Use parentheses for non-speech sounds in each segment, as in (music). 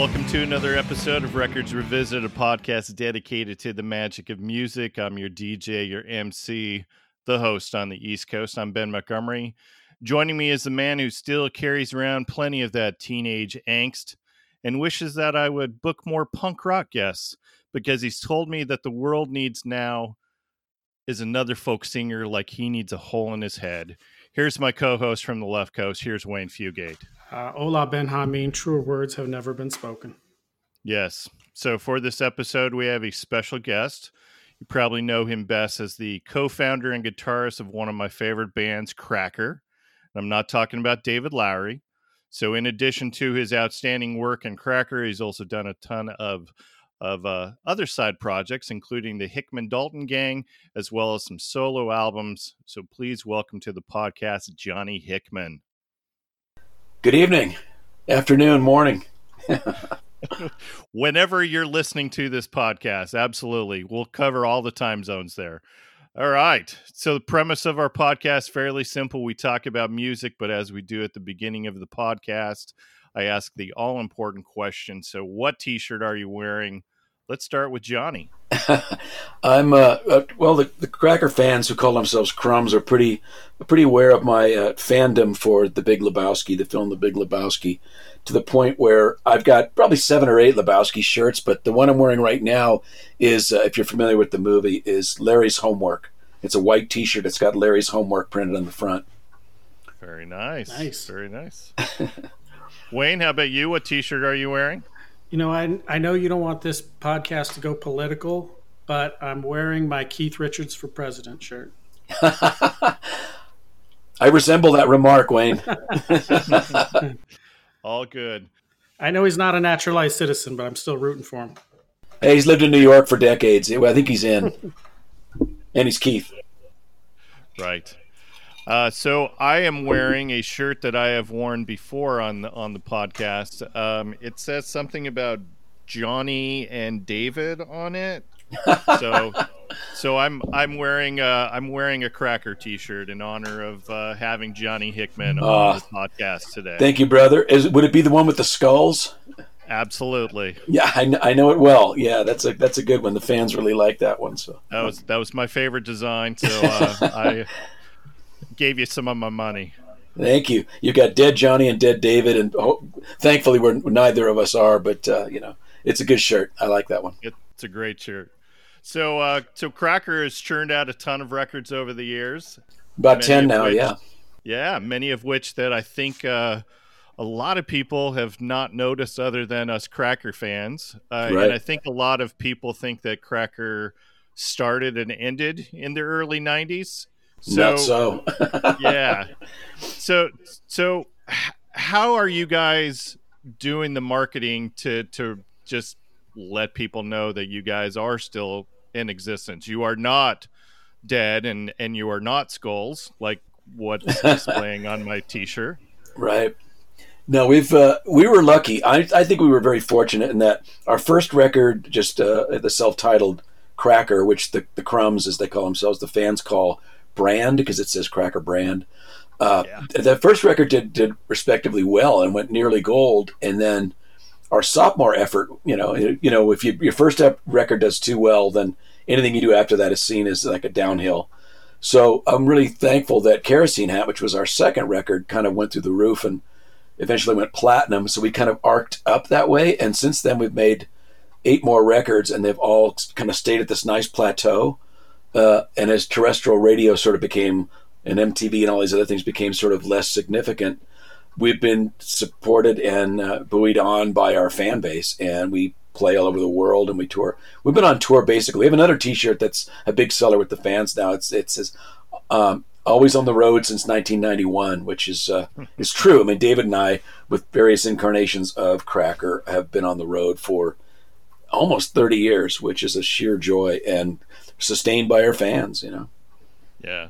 Welcome to another episode of Records Revisited, a podcast dedicated to the magic of music. I'm your DJ, your MC, the host on the East Coast. I'm Ben Montgomery. Joining me is the man who still carries around plenty of that teenage angst and wishes that I would book more punk rock guests because he's told me that the world needs now is another folk singer like he needs a hole in his head. Here's my co host from the left coast. Here's Wayne Fugate. Uh, Ola Benjamin, truer words have never been spoken. Yes. So for this episode, we have a special guest. You probably know him best as the co founder and guitarist of one of my favorite bands, Cracker. I'm not talking about David Lowery. So, in addition to his outstanding work in Cracker, he's also done a ton of of uh, other side projects, including the Hickman Dalton Gang, as well as some solo albums. So, please welcome to the podcast, Johnny Hickman. Good evening, afternoon, morning. (laughs) Whenever you're listening to this podcast, absolutely. We'll cover all the time zones there. All right. So the premise of our podcast fairly simple. We talk about music, but as we do at the beginning of the podcast, I ask the all important question. So what t-shirt are you wearing? Let's start with Johnny. (laughs) I'm uh, uh, well. The, the, Cracker fans who call themselves Crumbs are pretty pretty aware of my uh, fandom for The Big Lebowski, the film The Big Lebowski, to the point where I've got probably seven or eight Lebowski shirts. But the one I'm wearing right now is, uh, if you're familiar with the movie, is Larry's Homework. It's a white T-shirt. It's got Larry's Homework printed on the front. Very nice. Nice. Very nice. (laughs) Wayne, how about you? What T-shirt are you wearing? You know, I I know you don't want this podcast to go political, but I'm wearing my Keith Richards for President shirt. (laughs) I resemble that remark, Wayne. (laughs) All good. I know he's not a naturalized citizen, but I'm still rooting for him. Hey, he's lived in New York for decades. I think he's in. and he's Keith. Right. Uh, so I am wearing a shirt that I have worn before on the on the podcast. Um, it says something about Johnny and David on it. So, (laughs) so I'm I'm wearing uh, I'm wearing a Cracker T-shirt in honor of uh, having Johnny Hickman on uh, the podcast today. Thank you, brother. Is would it be the one with the skulls? Absolutely. Yeah, I, I know it well. Yeah, that's a that's a good one. The fans really like that one. So that was that was my favorite design. So (laughs) uh, I gave you some of my money. Thank you. You've got dead Johnny and dead David, and oh, thankfully we're neither of us are. But uh, you know, it's a good shirt. I like that one. It's a great shirt. So, uh, so Cracker has churned out a ton of records over the years. About ten now, which, yeah. Yeah, many of which that I think uh, a lot of people have not noticed, other than us Cracker fans. Uh, right. And I think a lot of people think that Cracker started and ended in the early '90s. So, Not so. (laughs) yeah. So so how are you guys doing the marketing to to just let people know that you guys are still in existence? You are not dead and and you are not skulls like what's displaying on my t-shirt. Right. No, we've uh, we were lucky. I, I think we were very fortunate in that our first record, just uh, the self-titled Cracker, which the the Crumbs, as they call themselves, the fans call brand because it says Cracker Brand. Uh, yeah. The first record did did respectively well and went nearly gold, and then our sophomore effort, you know, you know, if you, your first record does too well, then anything you do after that is seen as like a downhill. So I'm really thankful that Kerosene Hat, which was our second record, kind of went through the roof and eventually went platinum. So we kind of arced up that way, and since then we've made eight more records, and they've all kind of stayed at this nice plateau. Uh, and as terrestrial radio sort of became, and MTV and all these other things became sort of less significant, we've been supported and uh, buoyed on by our fan base, and we play all over the world and we tour. We've been on tour basically. We have another T-shirt that's a big seller with the fans now. It's it says. Um, always on the road since 1991, which is uh, (laughs) is true. I mean, David and I, with various incarnations of Cracker, have been on the road for almost 30 years, which is a sheer joy. And sustained by our fans, you know. Yeah.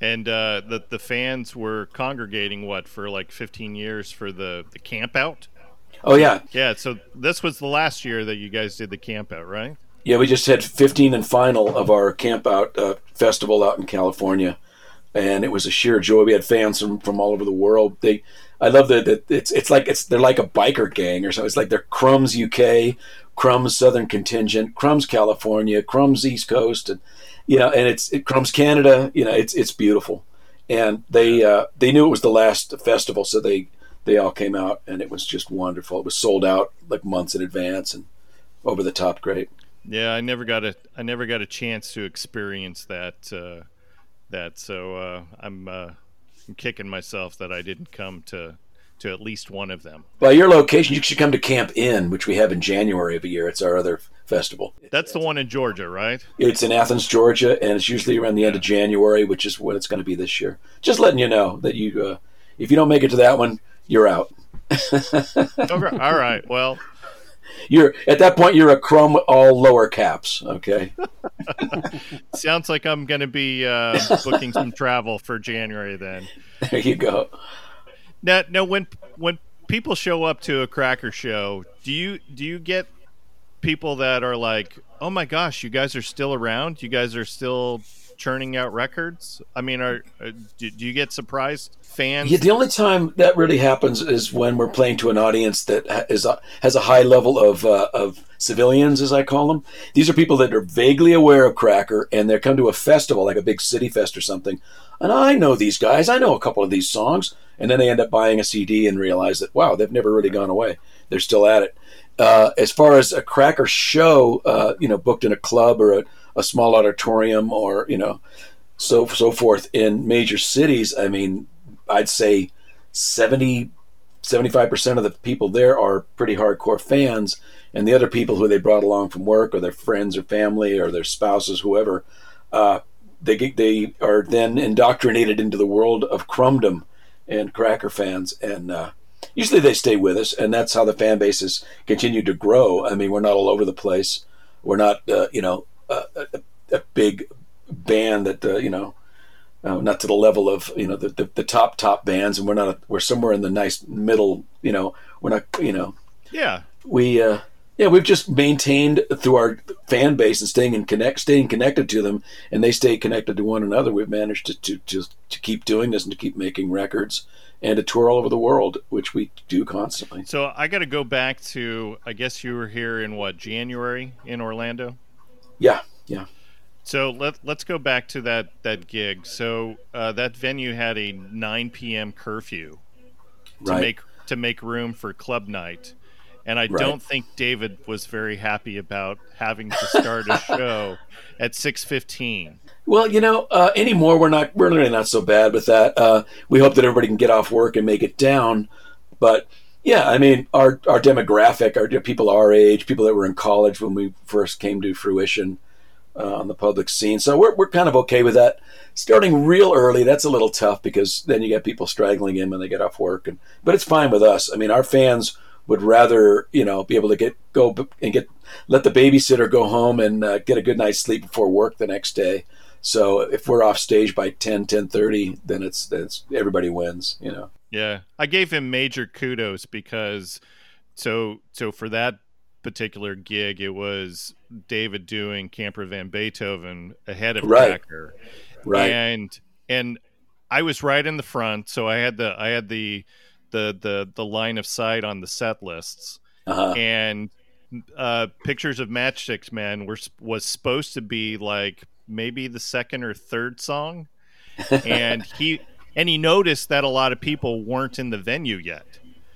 And uh, the the fans were congregating what for like 15 years for the the camp out. Oh yeah, yeah. So this was the last year that you guys did the camp out, right? Yeah, we just had 15 and final of our camp out uh, festival out in California. and it was a sheer joy. We had fans from, from all over the world. They, I love that that it's it's like it's they're like a biker gang or something. It's like they're Crumbs UK, Crumbs Southern Contingent, Crumbs California, Crumbs East Coast, and you know, and it's it, Crumbs Canada. You know, it's it's beautiful, and they uh, they knew it was the last festival, so they they all came out, and it was just wonderful. It was sold out like months in advance, and over the top great. Yeah, I never got a I never got a chance to experience that. Uh that. So uh, I'm, uh, I'm kicking myself that I didn't come to to at least one of them. Well, your location, you should come to Camp Inn, which we have in January of a year. It's our other festival. That's the one in Georgia, right? It's in Athens, Georgia, and it's usually around the yeah. end of January, which is what it's going to be this year. Just letting you know that you, uh, if you don't make it to that one, you're out. (laughs) okay. All right. Well, you're at that point you're a crumb all lower caps okay (laughs) sounds like i'm going to be uh, booking some travel for january then there you go now now when when people show up to a cracker show do you do you get people that are like oh my gosh you guys are still around you guys are still churning out records i mean are, do, do you get surprised fans. Yeah, the only time that really happens is when we're playing to an audience that is has a high level of uh, of civilians, as I call them. These are people that are vaguely aware of Cracker, and they come to a festival, like a big city fest or something. And I know these guys. I know a couple of these songs, and then they end up buying a CD and realize that wow, they've never really gone away. They're still at it. Uh, as far as a Cracker show, uh, you know, booked in a club or a, a small auditorium or you know so so forth in major cities. I mean, I'd say 70, 75% of the people there are pretty hardcore fans. And the other people who they brought along from work or their friends or family or their spouses, whoever, uh, they, they are then indoctrinated into the world of crumbdom and cracker fans. And uh, usually they stay with us. And that's how the fan bases continue to grow. I mean, we're not all over the place. We're not, uh, you know, a, a, a, big band that, uh, you know, uh, not to the level of you know the, the, the, top top bands, and we're not a, we're somewhere in the nice middle. You know, we're not you know. Yeah. We uh, yeah we've just maintained through our fan base and staying in connect staying connected to them, and they stay connected to one another. We've managed to to to, to keep doing this and to keep making records and to tour all over the world, which we do constantly. So I got to go back to I guess you were here in what January in Orlando. Yeah, yeah. So let let's go back to that that gig. So uh, that venue had a 9 p.m. curfew to right. make to make room for club night, and I right. don't think David was very happy about having to start a (laughs) show at 6:15. Well, you know, uh, anymore we're not we're really not so bad with that. Uh, we hope that everybody can get off work and make it down, but. Yeah, I mean, our our demographic, our people our age, people that were in college when we first came to fruition, uh, on the public scene. So we're, we're kind of okay with that. Starting real early, that's a little tough because then you get people straggling in when they get off work. And but it's fine with us. I mean, our fans would rather you know be able to get go and get let the babysitter go home and uh, get a good night's sleep before work the next day. So if we're off stage by 10, 10.30, then it's, it's everybody wins, you know. Yeah. I gave him major kudos because so so for that particular gig, it was David doing Camper Van Beethoven ahead of right. Cracker, right? And and I was right in the front, so I had the I had the the the the line of sight on the set lists, uh-huh. and uh, pictures of Matchstick Man were was supposed to be like maybe the second or third song, and (laughs) he and he noticed that a lot of people weren't in the venue yet.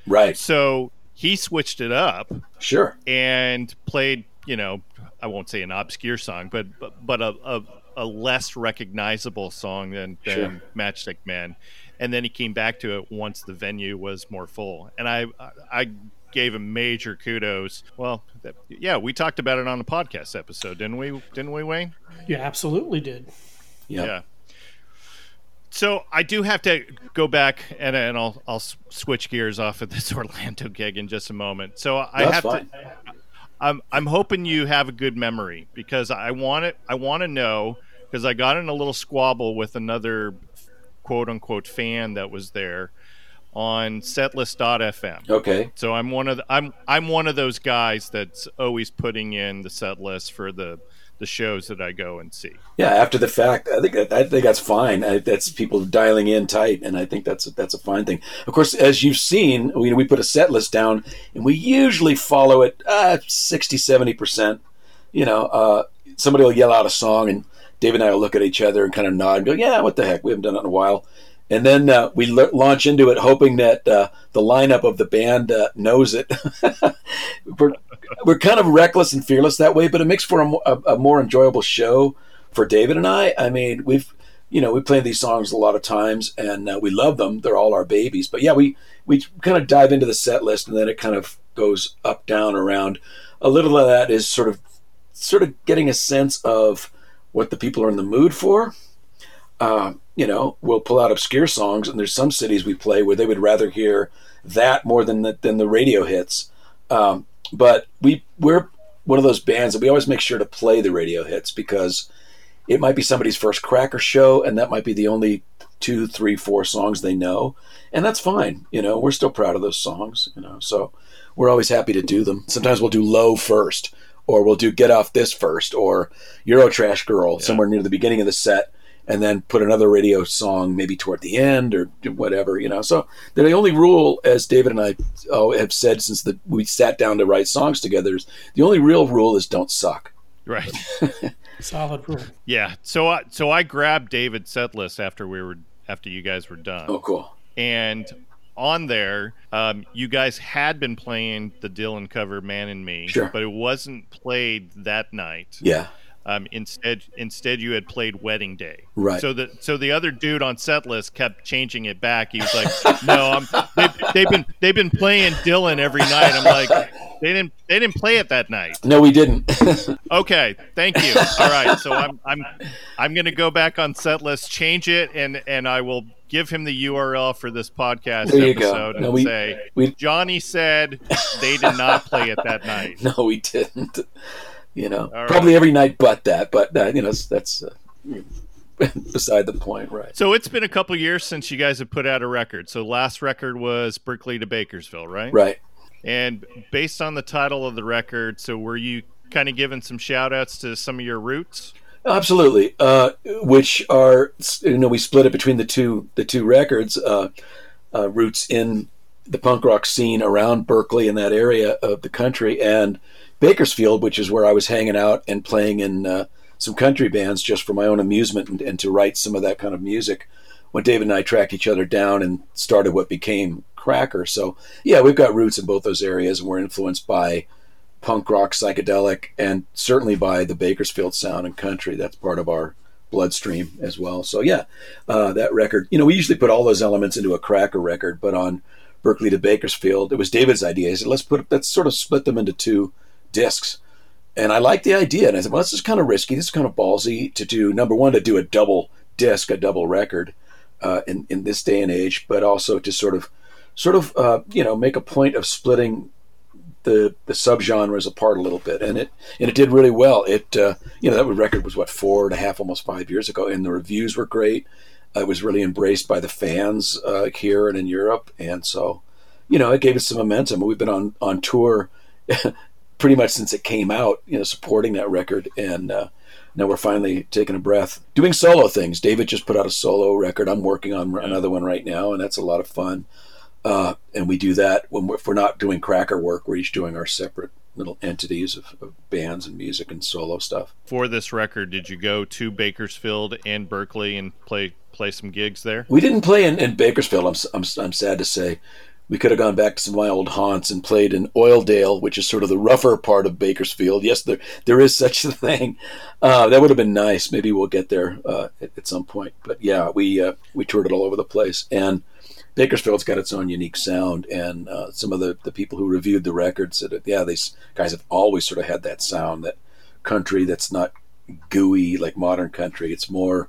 Right. So he switched it up. Sure. And played, you know, I won't say an obscure song, but but, but a, a, a less recognizable song than, than sure. Matchstick Man. And then he came back to it once the venue was more full. And I I gave him major kudos. Well, that, yeah, we talked about it on the podcast episode, didn't we? Didn't we, Wayne? You absolutely did. Yep. Yeah. So I do have to go back and, and I'll I'll switch gears off of this (laughs) Orlando gig in just a moment. So I That's have fine. to. I'm I'm hoping you have a good memory because I want it. I want to know because I got in a little squabble with another quote unquote fan that was there on setlist.fm. Okay. So I'm one of the, I'm I'm one of those guys that's always putting in the set list for the the shows that I go and see. Yeah, after the fact, I think that, I think that's fine. I, that's people dialing in tight, and I think that's a, that's a fine thing. Of course, as you've seen, we we put a set list down, and we usually follow it uh, 60 70 percent. You know, uh, somebody will yell out a song, and David and I will look at each other and kind of nod and go, "Yeah, what the heck? We haven't done it in a while." And then uh, we l- launch into it, hoping that uh, the lineup of the band uh, knows it. (laughs) we're we're kind of reckless and fearless that way, but it makes for a, a, a, more enjoyable show for David and I. I mean, we've you know we played these songs a lot of times, and uh, we love them. They're all our babies. But yeah, we we kind of dive into the set list, and then it kind of goes up, down, around. A little of that is sort of sort of getting a sense of what the people are in the mood for. Uh, you know, we'll pull out obscure songs, and there's some cities we play where they would rather hear that more than the, than the radio hits. Um, but we we're one of those bands that we always make sure to play the radio hits because it might be somebody's first cracker show, and that might be the only two, three, four songs they know, and that's fine. You know, we're still proud of those songs. You know, so we're always happy to do them. Sometimes we'll do low first, or we'll do get off this first, or Eurotrash Girl yeah. somewhere near the beginning of the set and then put another radio song maybe toward the end or whatever, you know. So the only rule, as David and I oh, have said since the, we sat down to write songs together, is the only real rule is don't suck. Right. (laughs) Solid rule. Yeah. So I so I grabbed David's set list after we were after you guys were done. Oh, cool. And on there, um, you guys had been playing the Dylan cover "Man in Me," sure. but it wasn't played that night. Yeah. Um, instead, instead you had played Wedding Day. Right. So the so the other dude on set list kept changing it back. He was like, "No, I'm they've, they've been they've been playing Dylan every night." I'm like, "They didn't they didn't play it that night." No, we didn't. (laughs) okay, thank you. All right, so I'm I'm I'm gonna go back on set list, change it, and and I will give him the URL for this podcast episode and no, we, say we, Johnny said they did not play it that (laughs) night. No, we didn't you know, right. probably every night but that. But uh, you know, that's uh, (laughs) beside the point, right? So it's been a couple years since you guys have put out a record. So last record was Berkeley to Bakersfield, right? Right. And based on the title of the record, so were you kind of giving some shout outs to some of your roots? Absolutely, uh, which are you know we split it between the two the two records uh, uh, roots in the punk rock scene around Berkeley and that area of the country, and Bakersfield, which is where I was hanging out and playing in uh, some country bands just for my own amusement and, and, to write some of that kind of music. When David and I tracked each other down and started what became Cracker. So, yeah, we've got roots in both those areas and we're influenced by punk rock, psychedelic, and certainly by the Bakersfield sound and country. That's part of our bloodstream as well. So, yeah, uh, that record, you know, we usually put all those elements into a Cracker record, but on Berkeley to Bakersfield, it was David's idea. He said, let's put, let's sort of split them into two discs. And I liked the idea. And I said, well, this is kind of risky. This is kind of ballsy to do. Number one, to do a double disc, a double record uh, in, in this day and age, but also to sort of, sort of, uh, you know, make a point of splitting the the subgenres apart a little bit, and it and it did really well. It uh, you know that record was what four and a half, almost five years ago, and the reviews were great. it was really embraced by the fans uh, here and in Europe, and so you know it gave us some momentum. We've been on on tour (laughs) pretty much since it came out, you know, supporting that record. And uh, now we're finally taking a breath, doing solo things. David just put out a solo record. I'm working on another one right now, and that's a lot of fun. Uh, and we do that when we're, if we're not doing cracker work, we're each doing our separate little entities of, of, bands and music and solo stuff. For this record, did you go to Bakersfield and Berkeley and play play some gigs there? We didn't play in, in Bakersfield. I'm, I'm, I'm sad to say we could have gone back to some of my old haunts and played in Oildale, which is sort of the rougher part of Bakersfield. Yes, there there is such a thing. Uh, that would have been nice. Maybe we'll get there uh, at, at, some point. But yeah, we uh, we toured it all over the place, and Bakersfield's got its own unique sound. And uh, some of the, the people who reviewed the records said, yeah, these guys have always sort of had that sound, that country that's not gooey like modern country. It's more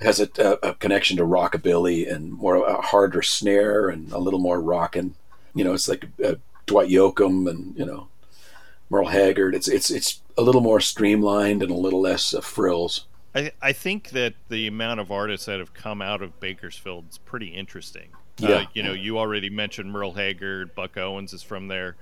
has a, a, connection to rockabilly and more a harder snare and a little more rocking. You know, it's like uh, Dwight Yoakam and you know Merle Haggard. It's it's it's a little more streamlined and a little less uh, frills. I I think that the amount of artists that have come out of Bakersfield is pretty interesting. Yeah, uh, you know, you already mentioned Merle Haggard. Buck Owens is from there.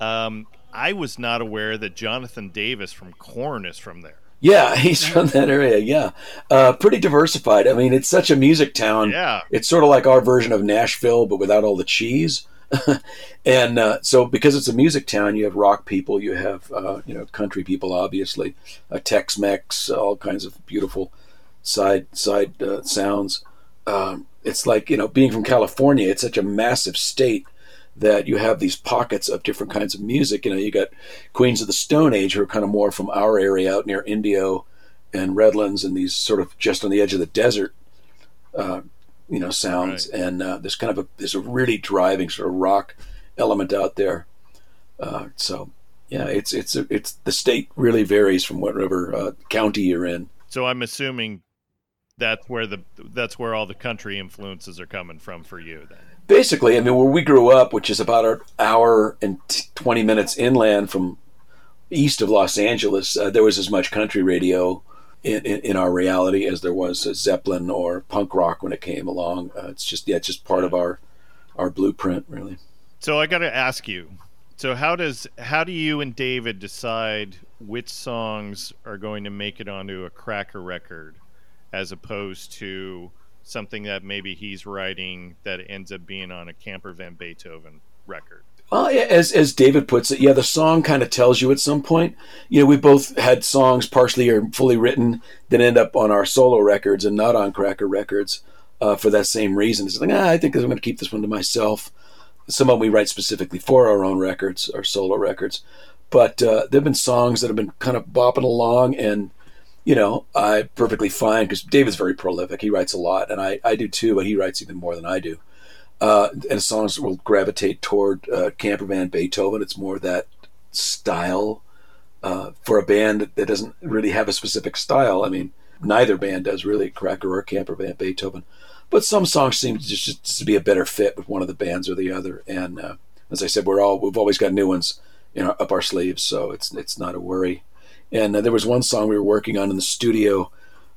Um, I was not aware that Jonathan Davis from Korn is from there. Yeah, (laughs) he's from that area. Yeah, uh, pretty diversified. I mean, it's such a music town. Yeah, it's sort of like our version of Nashville, but without all the cheese. (laughs) and uh, so, because it's a music town, you have rock people, you have uh, you know country people, obviously, uh, Tex-Mex, all kinds of beautiful side side uh, sounds. Um, it's like you know being from California. It's such a massive state that you have these pockets of different kinds of music. You know, you got Queens of the Stone Age who are kind of more from our area out near Indio and Redlands and these sort of just on the edge of the desert, uh, you know, sounds. Right. And uh, there's kind of a there's a really driving sort of rock element out there. Uh, so yeah, it's it's it's the state really varies from whatever uh, county you're in. So I'm assuming that's where the that's where all the country influences are coming from for you then basically, I mean, where we grew up, which is about an hour and 20 minutes inland from east of Los Angeles, uh, there was as much country radio in, in, in, our reality as there was a Zeppelin or punk rock when it came along. Uh, it's just, yeah, it's just part of our, our blueprint, really. So I got to ask you, so how does, how do you and David decide which songs are going to make it onto a cracker record as opposed to something that maybe he's writing that ends up being on a Camper Van Beethoven record. Well, as as David puts it, yeah, the song kind of tells you at some point. You know, we both had songs partially or fully written that end up on our solo records and not on Cracker Records uh, for that same reason. It's like, ah, I think I'm going to keep this one to myself. Some of them we write specifically for our own records, our solo records. But uh, there have been songs that have been kind of bopping along and you know, I perfectly fine because David's very prolific. He writes a lot, and I, I do too, but he writes even more than I do. Uh, and songs will gravitate toward uh, Camper Van Beethoven. It's more that style uh, for a band that, that doesn't really have a specific style. I mean, neither band does really, Cracker or Camper Van Beethoven. But some songs seem to just, just to be a better fit with one of the bands or the other. And uh, as I said, we're all we've always got new ones you know up our sleeves, so it's it's not a worry. And uh, there was one song we were working on in the studio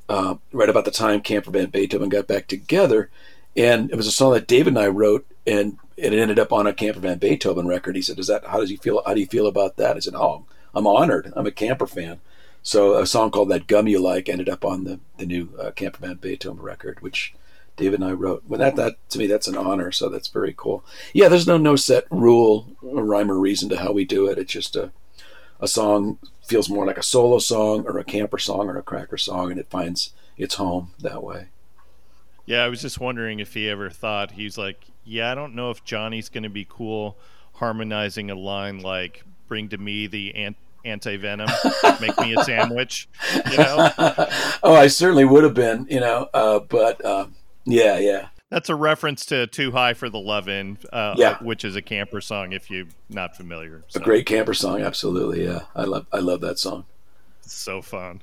uh, right about the time Camper Van Beethoven got back together. And it was a song that David and I wrote, and it ended up on a Camper Van Beethoven record. He said, "Does that? How does he feel? How do you feel about that?" I said, "Oh, I'm honored. I'm a Camper fan." So a song called "That Gum You Like" ended up on the the new uh, Camper Van Beethoven record, which David and I wrote. Well, that that to me that's an honor. So that's very cool. Yeah, there's no no set rule, or rhyme or reason to how we do it. It's just a a song feels more like a solo song or a camper song or a cracker song, and it finds its home that way. Yeah, I was just wondering if he ever thought he's like, yeah, I don't know if Johnny's going to be cool harmonizing a line like "Bring to me the ant- anti venom, make me a sandwich." You know? (laughs) oh, I certainly would have been, you know, uh, but uh, yeah, yeah. That's a reference to "Too High for the Love-In," uh, yeah. which is a camper song. If you're not familiar, so. a great camper song. Absolutely, yeah. I love I love that song. It's so fun.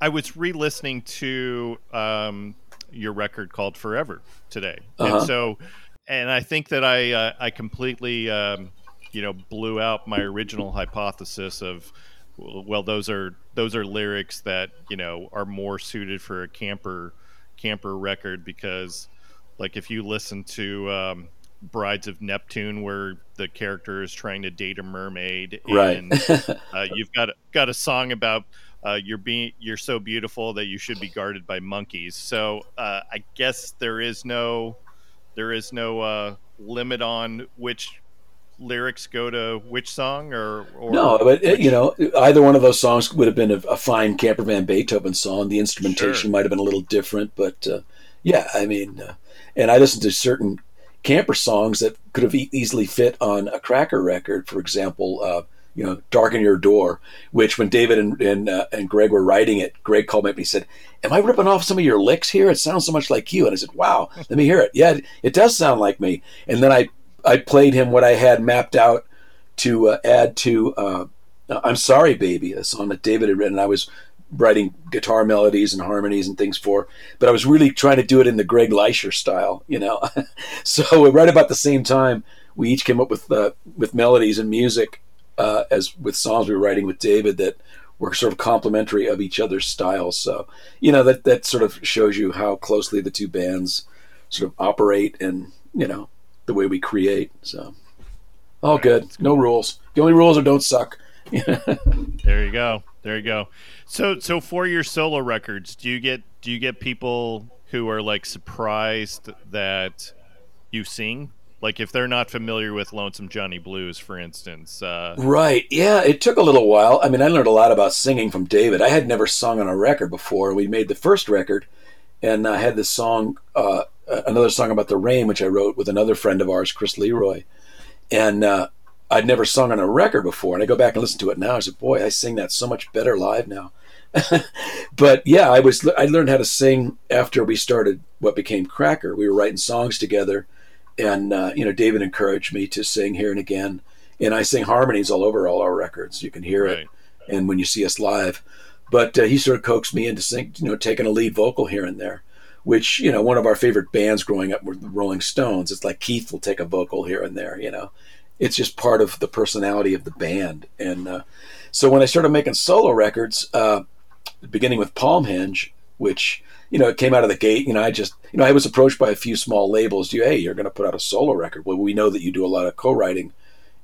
I was re-listening to um, your record called "Forever" today, uh-huh. and so, and I think that I uh, I completely um, you know blew out my original hypothesis of well those are those are lyrics that you know are more suited for a camper camper record because like if you listen to um, Brides of Neptune, where the character is trying to date a mermaid, and (laughs) uh, you've got got a song about uh, you're being you're so beautiful that you should be guarded by monkeys. So uh, I guess there is no there is no uh, limit on which lyrics go to which song or, or no but which... you know either one of those songs would have been a, a fine camper van beethoven song the instrumentation sure. might have been a little different but uh, yeah i mean uh, and I listened to certain camper songs that could have easily fit on a cracker record. For example, uh, you know, "Darken Your Door," which when David and and, uh, and Greg were writing it, Greg called me up and he said, "Am I ripping off some of your licks here? It sounds so much like you." And I said, "Wow, let me hear it." Yeah, it does sound like me. And then I I played him what I had mapped out to uh, add to. Uh, I'm sorry, baby, a song that David had written. I was writing guitar melodies and harmonies and things for, but I was really trying to do it in the Greg Lisher style, you know. (laughs) so right about the same time, we each came up with uh, with melodies and music uh, as with songs we were writing with David that were sort of complementary of each other's styles. So you know that that sort of shows you how closely the two bands sort of operate and you know the way we create. So all good, no rules. The only rules are don't suck there you go. There you go. So so for your solo records, do you get do you get people who are like surprised that you sing? Like if they're not familiar with Lonesome Johnny Blues, for instance. Uh... Right. Yeah. It took a little while. I mean, I learned a lot about singing from David. I had never sung on a record before. We made the first record, and I had this song, uh, another song about the rain, which I wrote with another friend of ours, Chris Leroy, and uh, I'd never sung on a record before. And I go back and listen to it now. I said, "Boy, I sing that so much better live now." (laughs) but yeah, I was I learned how to sing after we started what became Cracker. We were writing songs together and uh, you know David encouraged me to sing here and again, and I sing harmonies all over all our records. You can hear right. it, and when you see us live, but uh, he sort of coaxed me into sing, you know, taking a lead vocal here and there, which you know one of our favorite bands growing up were the Rolling Stones. It's like Keith will take a vocal here and there, you know. It's just part of the personality of the band, and uh, so when I started making solo records, uh, beginning with Palmhenge, which you know, it came out of the gate. You know, I just, you know, I was approached by a few small labels. You, hey, you're going to put out a solo record. Well, we know that you do a lot of co-writing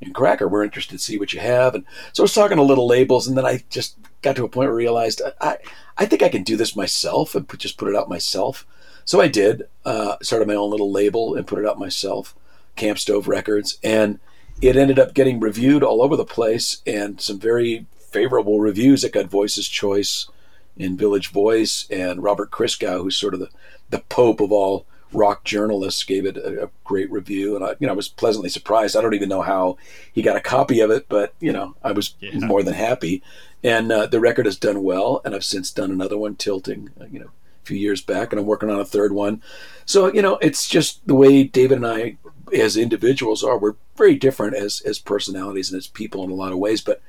in Cracker. We're interested to see what you have. And so I was talking to little labels, and then I just got to a point where I realized I, I think I can do this myself and put, just put it out myself. So I did. Uh, started my own little label and put it out myself, Camp Stove Records, and it ended up getting reviewed all over the place and some very favorable reviews. It got Voices Choice in Village Voice, and Robert Christgau, who's sort of the, the pope of all rock journalists, gave it a, a, great review, and I, you know, I was pleasantly surprised. I don't even know how he got a copy of it, but you know, I was yeah. more than happy. And uh, the record has done well, and I've since done another one, Tilting, uh, you know, a few years back, and I'm working on a third one. So you know, it's just the way David and I, as individuals, are. We're very different as as personalities and as people in a lot of ways, but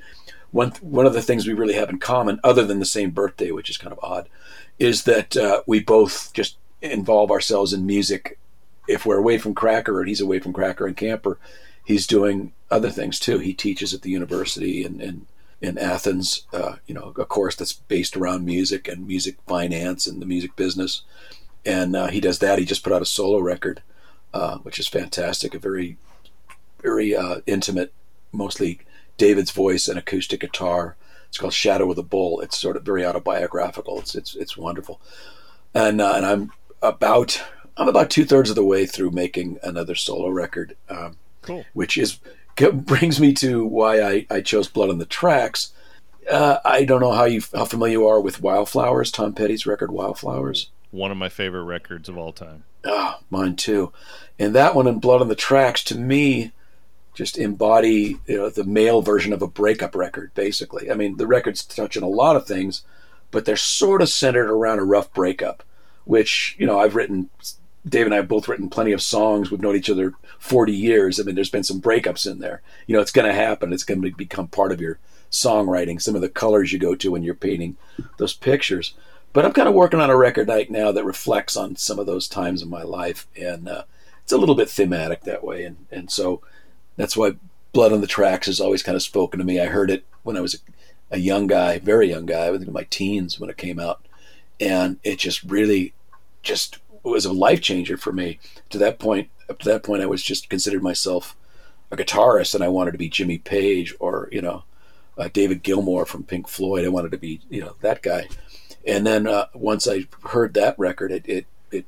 one one of the things we really have in common, other than the same birthday, which is kind of odd, is that uh, we both just involve ourselves in music. If we're away from Cracker and he's away from Cracker and Camper, he's doing other things too. He teaches at the university in in, in Athens, uh, you know, a course that's based around music and music finance and the music business. And uh, he does that. He just put out a solo record, uh, which is fantastic. A very, very uh, intimate, mostly David's voice and acoustic guitar. It's called Shadow of the Bull. It's sort of very autobiographical. It's it's it's wonderful, and uh, and I'm about I'm about two thirds of the way through making another solo record. Um, cool. Which is brings me to why I, I chose Blood on the Tracks. Uh, I don't know how you how familiar you are with Wildflowers, Tom Petty's record Wildflowers. One of my favorite records of all time. Oh, mine too. And that one and Blood on the Tracks to me just embody you know, the male version of a breakup record, basically. I mean, the record's touching a lot of things, but they're sort of centered around a rough breakup, which, you know, I've written, Dave and I have both written plenty of songs. We've known each other 40 years. I mean, there's been some breakups in there. You know, it's going to happen. It's going to become part of your songwriting, some of the colors you go to when you're painting those pictures. But I'm kind of working on a record right now that reflects on some of those times in my life. And uh, it's a little bit thematic that way. And, and so, that's why Blood on the Tracks has always kind of spoken to me. I heard it when I was a, a young guy, very young guy, I think in my teens when it came out, and it just really, just was a life changer for me. To that point, up to that point, I was just considered myself a guitarist, and I wanted to be Jimmy Page or you know uh, David Gilmour from Pink Floyd. I wanted to be you know that guy. And then uh, once I heard that record, it, it it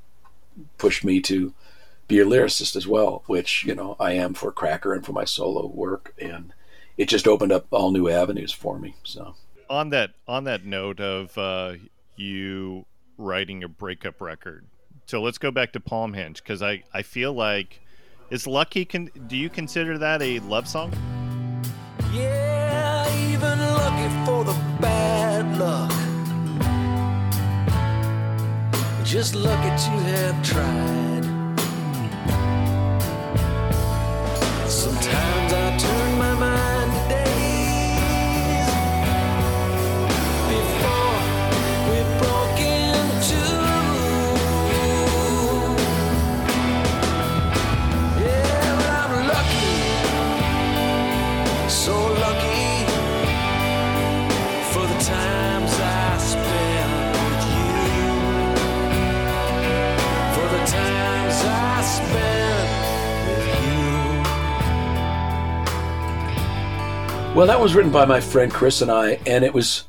pushed me to be a lyricist as well, which you know I am for Cracker and for my solo work, and it just opened up all new avenues for me. So on that on that note of uh, you writing a breakup record, so let's go back to Palmhenge because I I feel like is Lucky. Can do you consider that a love song? Yeah, even lucky for the bad Just lucky to have tried. Sometimes I Well, that was written by my friend Chris and I, and it was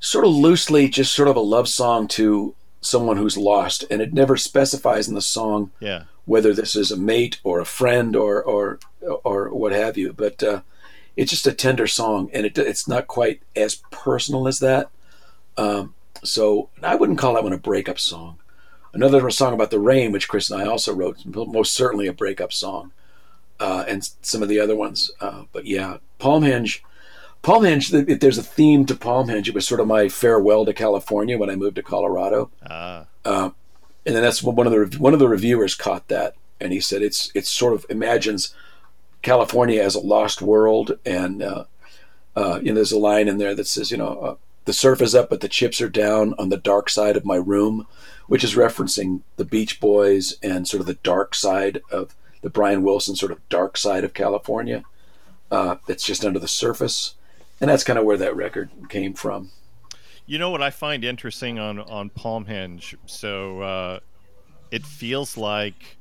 sort of loosely just sort of a love song to someone who's lost, and it never specifies in the song Yeah. whether this is a mate or a friend or or or what have you. But uh, it's just a tender song, and it, it's not quite as personal as that. Um, so I wouldn't call that one a breakup song. Another song about the rain, which Chris and I also wrote, most certainly a breakup song, uh, and some of the other ones. Uh, but yeah, Palmhenge. Palmhenge. If there's a theme to Palmhenge, it was sort of my farewell to California when I moved to Colorado. Ah. Uh, and then that's one of the one of the reviewers caught that, and he said it's it's sort of imagines California as a lost world, and uh, uh, you know there's a line in there that says you know uh, the surf is up but the chips are down on the dark side of my room, which is referencing the Beach Boys and sort of the dark side of the Brian Wilson sort of dark side of California. Uh, that's just under the surface, and that's kind of where that record came from. You know what I find interesting on on Palmhenge? So uh, it feels like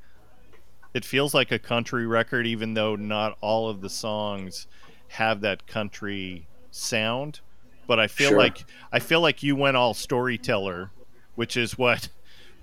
it feels like a country record, even though not all of the songs have that country sound. But I feel Sure. like I feel like you went all storyteller, which is what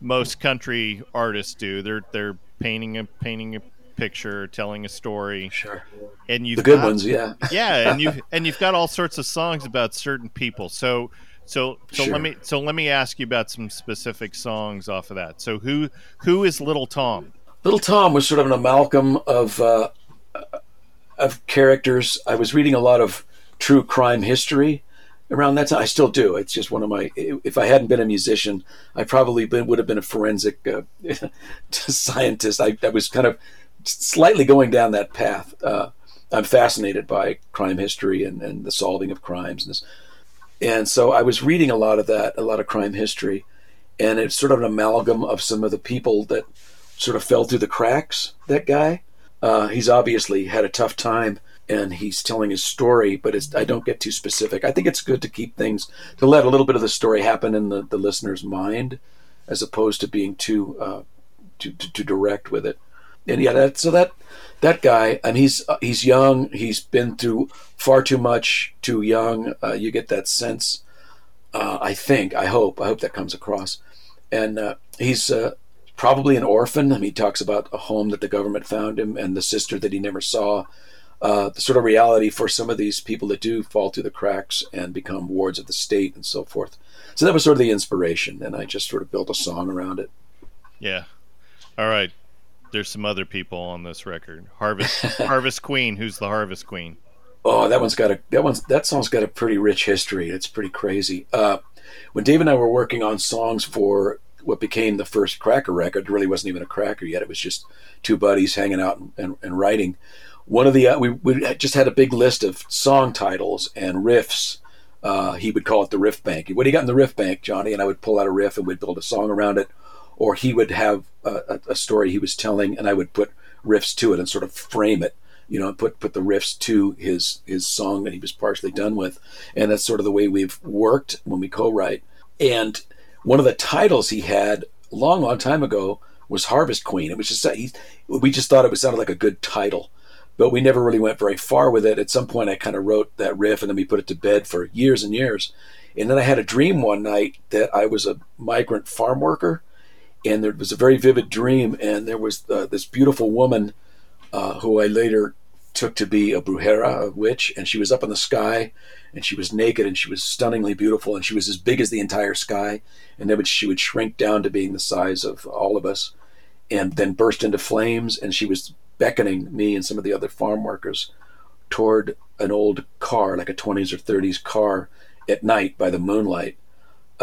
most country artists do. They're they're painting a painting a picture, telling a story, Sure, and you the good ones, yeah. (laughs) yeah, and you and you've got all sorts of songs about certain people. So so so Sure. let me so let me ask you about some specific songs off of that. So who who is Little Tom? Little Tom was sort of an amalgam of uh, of characters. I was reading a lot of true crime history around that time. I still do. It's just one of my. If I hadn't been a musician, I probably been, would have been a forensic uh, (laughs) scientist. I, I was kind of slightly going down that path. Uh, I'm fascinated by crime history and, and the solving of crimes and this. And so I was reading a lot of that, a lot of crime history, and it's sort of an amalgam of some of the people that sort of fell through the cracks. That guy, uh, he's obviously had a tough time, and he's telling his story. But I don't get too specific. I think it's good to keep things to let a little bit of the story happen in the, the listener's mind, as opposed to being too uh, too direct with it. And yeah, that so that that guy, and he's uh, he's young. He's been through far too much, too young. Uh, you get that sense. Uh, I think. I hope. I hope that comes across. And uh, he's uh, probably an orphan. I mean, he talks about a home that the government found him and the sister that he never saw. Uh, the sort of reality for some of these people that do fall through the cracks and become wards of the state and so forth. So that was sort of the inspiration, and I just sort of built a song around it. Yeah. All right. There's some other people on this record. Harvest (laughs) Harvest Queen. Who's the Harvest Queen? Oh, that one's got a that one's that song's got a pretty rich history. It's pretty crazy. Uh, when Dave and I were working on songs for what became the first Cracker record, it really wasn't even a Cracker yet. It was just two buddies hanging out and, and, and writing. One of the uh, we we just had a big list of song titles and riffs. Uh, he would call it the riff bank. What do you got in the riff bank, Johnny? And I would pull out a riff and we'd build a song around it. Or he would have a, a, story he was telling, and I would put riffs to it and sort of frame it you know, put put the riffs to his his song that he was partially done with, and that's sort of the way we've worked when we co-write. And one of the titles he had long, long time ago was Harvest Queen. It was just he, we just thought it sounded like a good title, but we never really went very far with it. At some point, I kind of wrote that riff, and then we put it to bed for years and years. And then I had a dream one night that I was a migrant farm worker, and there was a very vivid dream, and there was uh, this beautiful woman uh, who I later took to be a brujera, a witch, and she was up in the sky, and she was naked, and she was stunningly beautiful, and she was as big as the entire sky, and then she would shrink down to being the size of all of us, and then burst into flames, and she was beckoning me and some of the other farm workers toward an old car, like a 20s or 30s car, at night by the moonlight,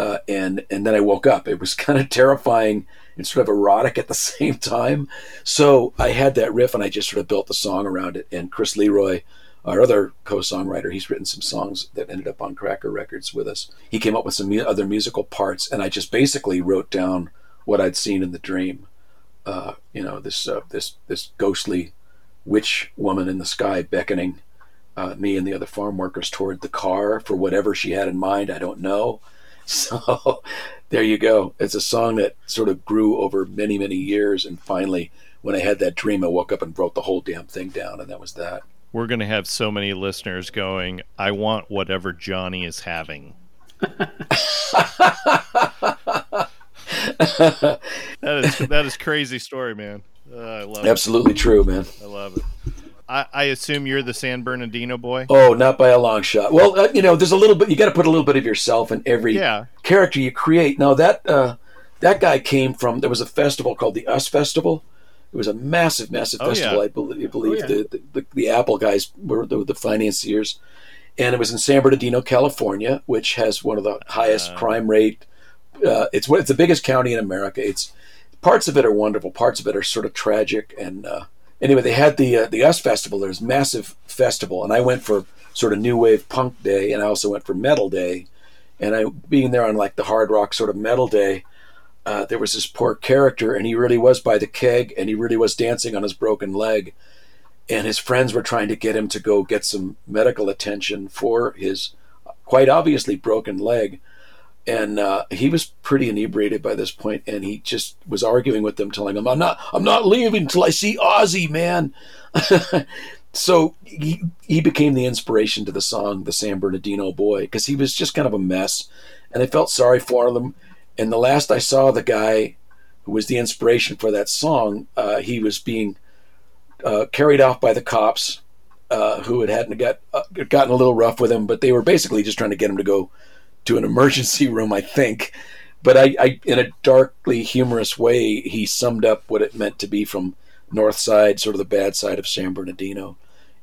uh, and and then I woke up. It was (laughs) kind of terrifying and sort of erotic at the (laughs) same time. So I had that riff, and I just sort of built the song around it. And Chris Leroy, our other co-songwriter, he's written some songs that ended up on Cracker Records with us. He came up with some mu- other musical parts, and I just basically wrote down what I'd seen in the dream. Uh, you know, this uh, this this ghostly witch woman in the sky beckoning uh, me and the other farm workers toward the car for whatever she had in mind. I don't know. (laughs) So there you go. It's a song that sort of grew over many, many years. And finally, when I had that dream, I woke up and wrote the whole damn thing down, and that was that. we're going to have so many listeners going, I want whatever Johnny is having. (laughs) that is that is crazy story, man. Uh, I love it. Absolutely it. true, man. I love it. I, I, assume you're the San Bernardino boy. Oh, not by a long shot. Well, uh, you know, there's a little bit. You got to put a little bit of yourself in every yeah. character you create. Now that uh, that guy came from. There was a festival called the US Festival. It was a massive, massive Oh, festival. yeah. I believe, I believe Oh, yeah. the, the the Apple guys were the, the financiers, and it was in San Bernardino, California, which has one of the highest Uh. crime rate. Uh, it's what it's the biggest county in America. It's parts of it are wonderful, parts of it are sort of tragic. And uh, anyway, they had the uh, the US Festival. There's massive festival, and I went for sort of new wave punk day, and I also went for metal day. And I being there on like the hard rock sort of metal day, uh, there was this poor character, and he really was by the keg, and he really was dancing on his broken leg. And his friends were trying to get him to go get some medical attention for his quite obviously broken leg. And uh, he was pretty inebriated by this point, and he just was arguing with them, telling them, "I'm not, I'm not leaving until I see Ozzy, man." (laughs) so he, he became the inspiration to the song "The San Bernardino Boy" because he was just kind of a mess, and I felt sorry for him. And the last I saw the guy who was the inspiration for that song, uh, he was being uh, carried off by the cops, uh, who had hadn't got uh, gotten a little rough with him, but they were basically just trying to get him to go to an emergency room, I think. But I, I, in a darkly humorous way, he summed up what it meant to be from North Side, sort of the bad side of San Bernardino.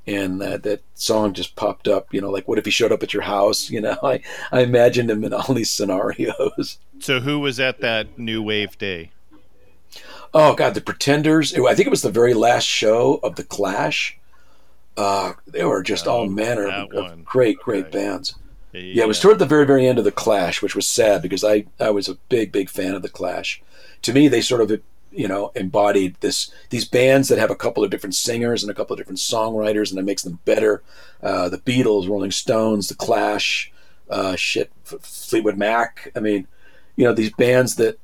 And uh, that song just popped up, you know, like what if he showed up at your house? (laughs) You know, I, I imagined him in all these scenarios. So who was at that new wave day? Oh God, the Pretenders! I think it was the very last show of the Clash. Uh, they were just all Oh, manner of, of great, great Okay. bands. Yeah, it was toward the very, very end of the Clash, which was sad because I, I was a big, big fan of the Clash. To me, they sort of, you know, embodied this these bands that have a couple of different singers and a couple of different songwriters, and it makes them better. Uh, the Beatles, Rolling Stones, the Clash, uh, shit, Fleetwood Mac. I mean, you know, these bands that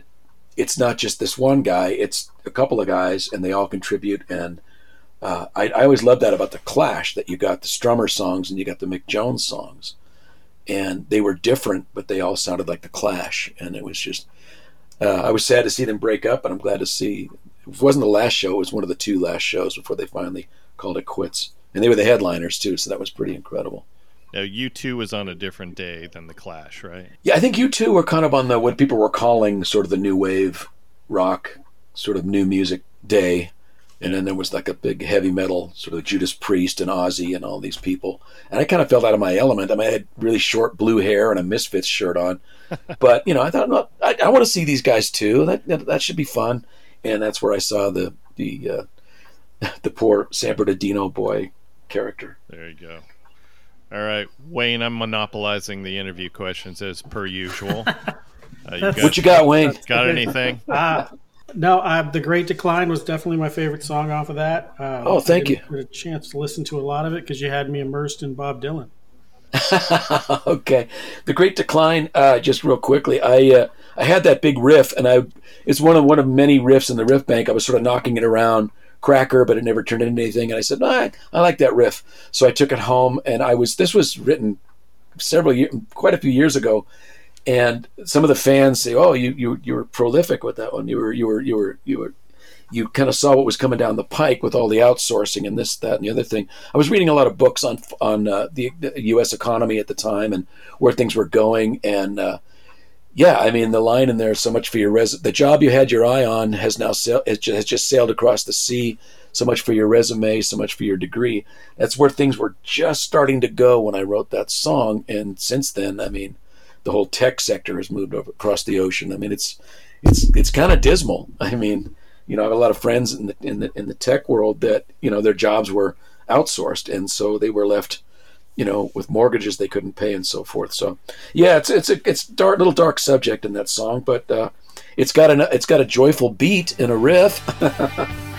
it's not just this one guy; it's a couple of guys, and they all contribute. And uh, I, I always loved that about the Clash that you got the Strummer songs and you got the Mick Jones songs and they were different, but they all sounded like the Clash, and it was just. Uh, I was sad to see them break up, and I'm glad to see. It wasn't the last show; it was one of the two last shows before they finally called it quits. And they were the headliners too, so that was pretty incredible. Now, U2 was on a different day than the Clash, right? Yeah, I think U2 were kind of on the what people were calling sort of the new wave rock, sort of new music day. And then there was like a big heavy metal, sort of Judas Priest and Ozzy and all these people. And I kind of felt out of my element. I mean, I had really short blue hair and a Misfits shirt on. (laughs) but, you know, I thought, no, I, I want to see these guys too. That, that that should be fun. And that's where I saw the the uh, (laughs) the poor San Bernardino boy character. There you go. All right, Wayne, I'm monopolizing the interview questions as per usual. (laughs) Uh, you got, What you got, Wayne? got anything? Uh, no, uh, The Great Decline was definitely my favorite song off of that. Uh, Oh, thank I didn't get a chance to listen to a lot of it because you had me immersed in Bob Dylan. (laughs) okay, the Great Decline. Uh, just real quickly, I uh, I had that big riff, and I it's one of one of many riffs in the riff bank. I was sort of knocking it around cracker, but it never turned into anything. And I said, no, I, I like that riff, so I took it home, and I was this was written several years, quite a few years ago. And some of the fans say, "Oh, you you you were prolific with that one. You were you were you were you were you kind of saw what was coming down the pike with all the outsourcing and this, that, and the other thing. I was reading a lot of books on on uh, the, the U.S. economy at the time and where things were going. And uh, yeah, I mean, the line in there, so much for your res. The job you had your eye on has now sail- has just sailed across the sea. So much for your resume, so much for your degree. That's where things were just starting to go when I wrote that song. And since then, I mean, the whole tech sector has moved over across the ocean. I mean, it's it's it's kind of dismal. I mean, you know, I have a lot of friends in the in the in the tech world that you know their jobs were outsourced, and so they were left, you know, with mortgages they couldn't pay and so forth. So, yeah, it's it's a it's dark little dark subject in that song, but uh, it's got an it's got a joyful beat and a riff. (laughs)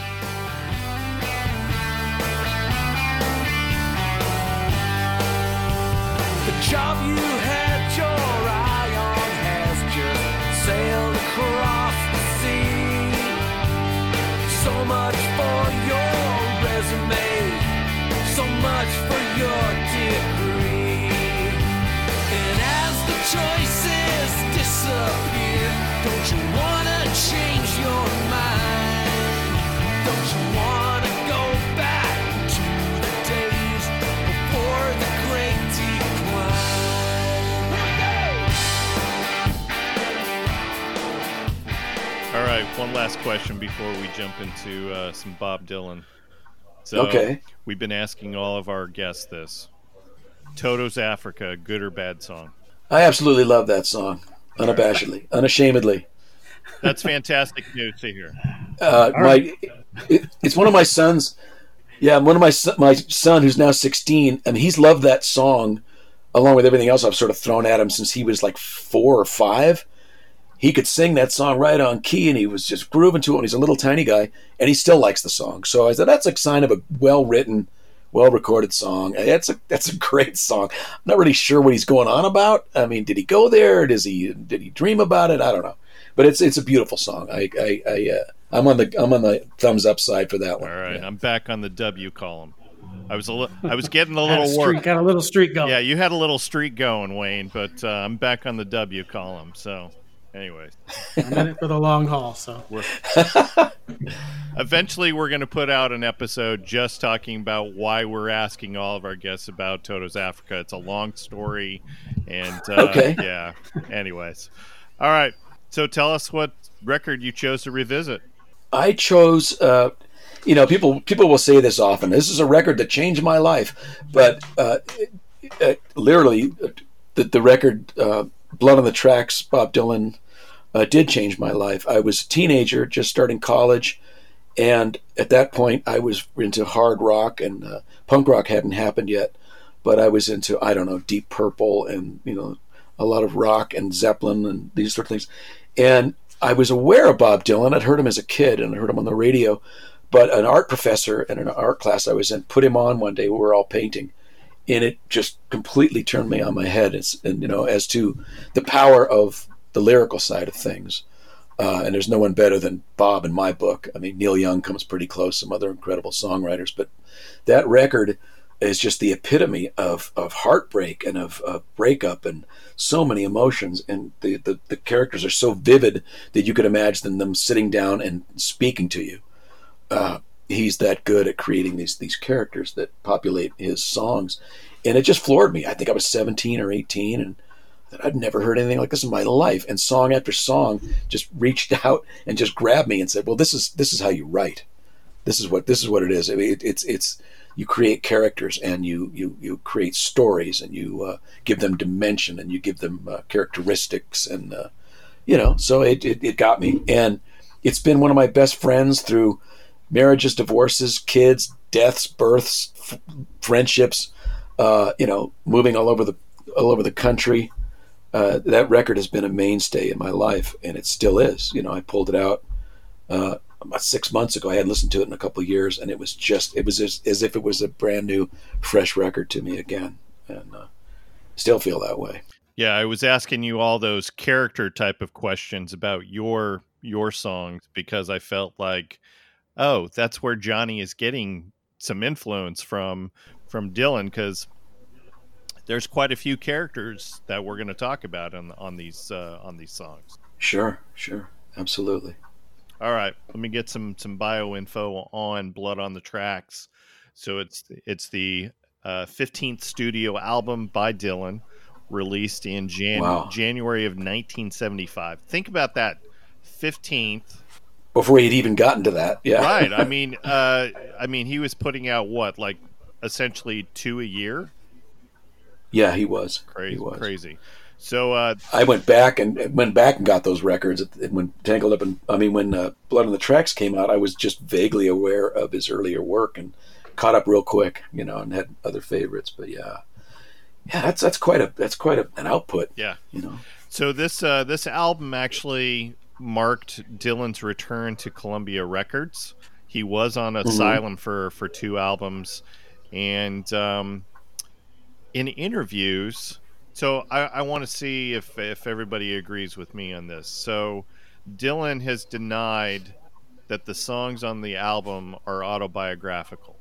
All right, one last question before we jump into uh, some Bob Dylan. So, Okay. We've been asking all of our guests this. Toto's Africa, good or bad song? I absolutely love that song, unabashedly, unashamedly. That's fantastic news to hear. Uh, my, it, it's one of my sons. Yeah, one of my son- my son who's now 16, and he's loved that song along with everything else I've sort of thrown at him since he was like four or five. He could sing that song right on key, and he was just grooving to it. And he's a little tiny guy, and he still likes the song. So I said that's a sign of a well written, well recorded song. That's a that's a (laughs) great song. I'm not really sure what he's going on about. I mean, did he go there? Does he did he dream about it? I don't know, but it's it's a beautiful song. I I, I uh, I'm on the I'm on the thumbs up side for that one. All right, Yeah. I'm back on the W column. I was a li- I was getting a little streak, work. got a little streak going. Yeah, you had a little streak going, Wayne, but uh, I'm back on the W column. So, anyways, I'm in it for the long haul. So we're (laughs) eventually we're going to put out an episode just talking about why we're asking all of our guests about Toto's Africa. It's a long story, and uh, Okay. yeah. Anyways, all right. So tell us what record you chose to revisit. I chose. Uh, you know, people people will say this often. This is a record that changed my life, but uh, uh, literally, uh, the the record uh, "Blood on the Tracks" Bob Dylan uh, did change my life. I was a teenager, just starting college, and at that point, I was into hard rock and uh, punk rock hadn't happened yet, but I was into I don't know Deep Purple and you know a lot of rock and Zeppelin and these sort of things, and I was aware of Bob Dylan. I'd heard him as a kid and I heard him on the radio, but an art professor in an art class I was in put him on one day. We were all painting, and it just completely turned me on my head. It's and you know as to the power of the lyrical side of things. Uh, and there's no one better than Bob in my book. I mean, Neil Young comes pretty close, some other incredible songwriters, but that record is just the epitome of, of heartbreak and of, of breakup and so many emotions. And the, the, the characters are so vivid that you could imagine them sitting down and speaking to you. Uh, he's that good at creating these, these characters that populate his songs. And it just floored me. I think I was 17 or 18 and that I'd never heard anything like this in my life. And song after song just reached (laughs) out and just grabbed me and said, "Well, this is this is how you write. This is what this is what it is. I mean, it, it's it's you create characters and you you you create stories and you uh, give them dimension and you give them uh, characteristics and uh, you know. So it, it it got me and it's been one of my best friends through marriages, divorces, kids, deaths, births, f- friendships. Uh, you know, moving all over the all over the country uh, that record has been a mainstay in my life, and it still is. You know, I pulled it out uh, about six months ago. I hadn't listened to it in a couple years, and it was just it was as, as if it was a brand new, fresh record to me again, and uh, still feel that way. Yeah, I was asking you all those character type of questions about your your songs because I felt like, oh, that's where Johnny is getting some influence from from Dylan because there's quite a few characters that we're going to talk about on on these uh, on these songs. Sure, sure, absolutely. All right, let me get some some bio info on Blood on the Tracks. So it's it's the uh, 15th studio album by Dylan, released in Jan- Wow. January of 1975. Think about that, 15th. Before he'd even gotten to that, yeah, Right. I (laughs) mean, uh, I mean, he was putting out what, like, essentially two a year. Yeah, he was. Crazy, He was. crazy. So uh, I went back and went back and got those records when Tangled Up and I mean when uh, Blood on the Tracks came out. I was just vaguely aware of his earlier work and caught up real quick, you know, and had other favorites. But yeah, yeah, that's that's quite a that's quite a, an output, yeah, you know. So this uh, this album actually marked Dylan's return to Columbia Records. He was on Asylum for for two albums, and um, in interviews. So I, I want to see if if everybody agrees with me on this. So Dylan has denied that the songs on the album are autobiographical.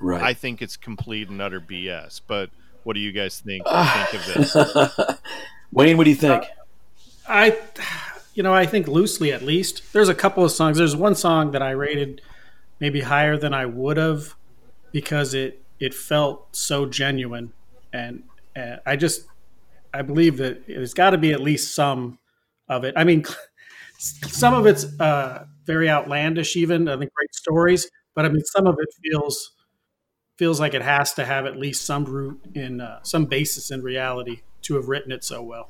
Right. I think it's complete and utter BS. But what do you guys think (sighs) think of this? Wayne, what do you think? I, you know, I think loosely at least. There's a couple of songs. There's one song that I rated maybe higher than I would have because it it felt so genuine, and, and I just I believe that there's got to be at least some of it. I mean, (laughs) some of it's uh, very outlandish, even I think great stories, but I mean some of it feels feels like it has to have at least some root in uh, some basis in reality to have written it so well.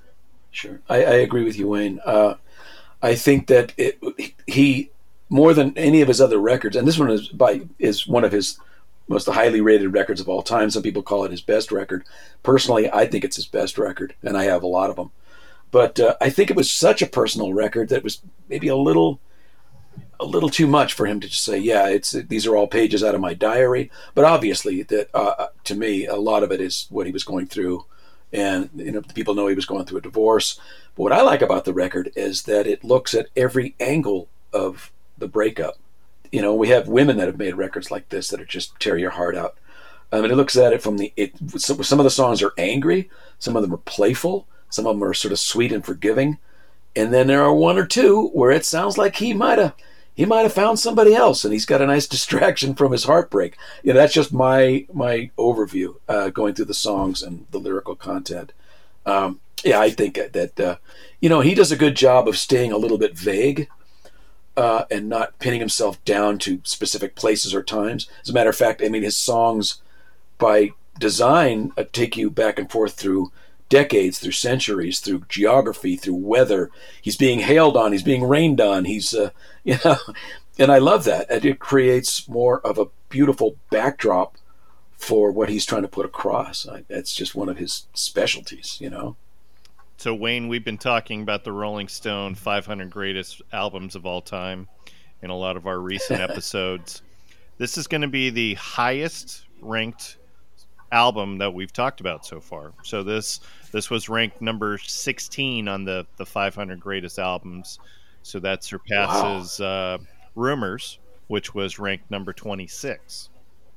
Sure, I, I agree with you, Wayne. Uh, I think that it, he more than any of his other records, and this one is by is one of his most highly rated records of all time. Some people call it his best record. Personally, I think it's his best record, and I have a lot of them. But uh, I think it was such a personal record that was maybe a little a little too much for him to just say, "Yeah, it's these are all pages out of my diary." But obviously, that uh, to me, a lot of it is what he was going through, and you know, people know he was going through a divorce. But what I like about the record is that it looks at every angle of the breakup. You know, we have women that have made records like this that are just tear your heart out. I mean, it looks at it from the it. Some of the songs are angry, some of them are playful, some of them are sort of sweet and forgiving, and then there are one or two where it sounds like he might have he might have found somebody else, and he's got a nice (laughs) distraction from his heartbreak. You know, that's just my my overview uh, going through the songs and the lyrical content. Um, yeah, I think that uh, you know he does a good job of staying a little bit vague uh, and not pinning himself down to specific places or times. As a matter of fact, I mean, his songs by design uh, take you back and forth through decades, through centuries, through geography, through weather. He's being hailed on, he's being rained on, he's, uh, (laughs) you know, and I love that. And it creates more of a beautiful backdrop for what he's trying to put across. That's just one of his specialties, you know. So, Wayne, we've been talking about the Rolling Stone 500 greatest albums of all time in a lot of our recent (laughs) episodes. This is going to be the highest ranked album that we've talked about so far. So this this was ranked number 16 on the the 500 greatest albums. So that surpasses wow. uh, Rumours, which was ranked number 26.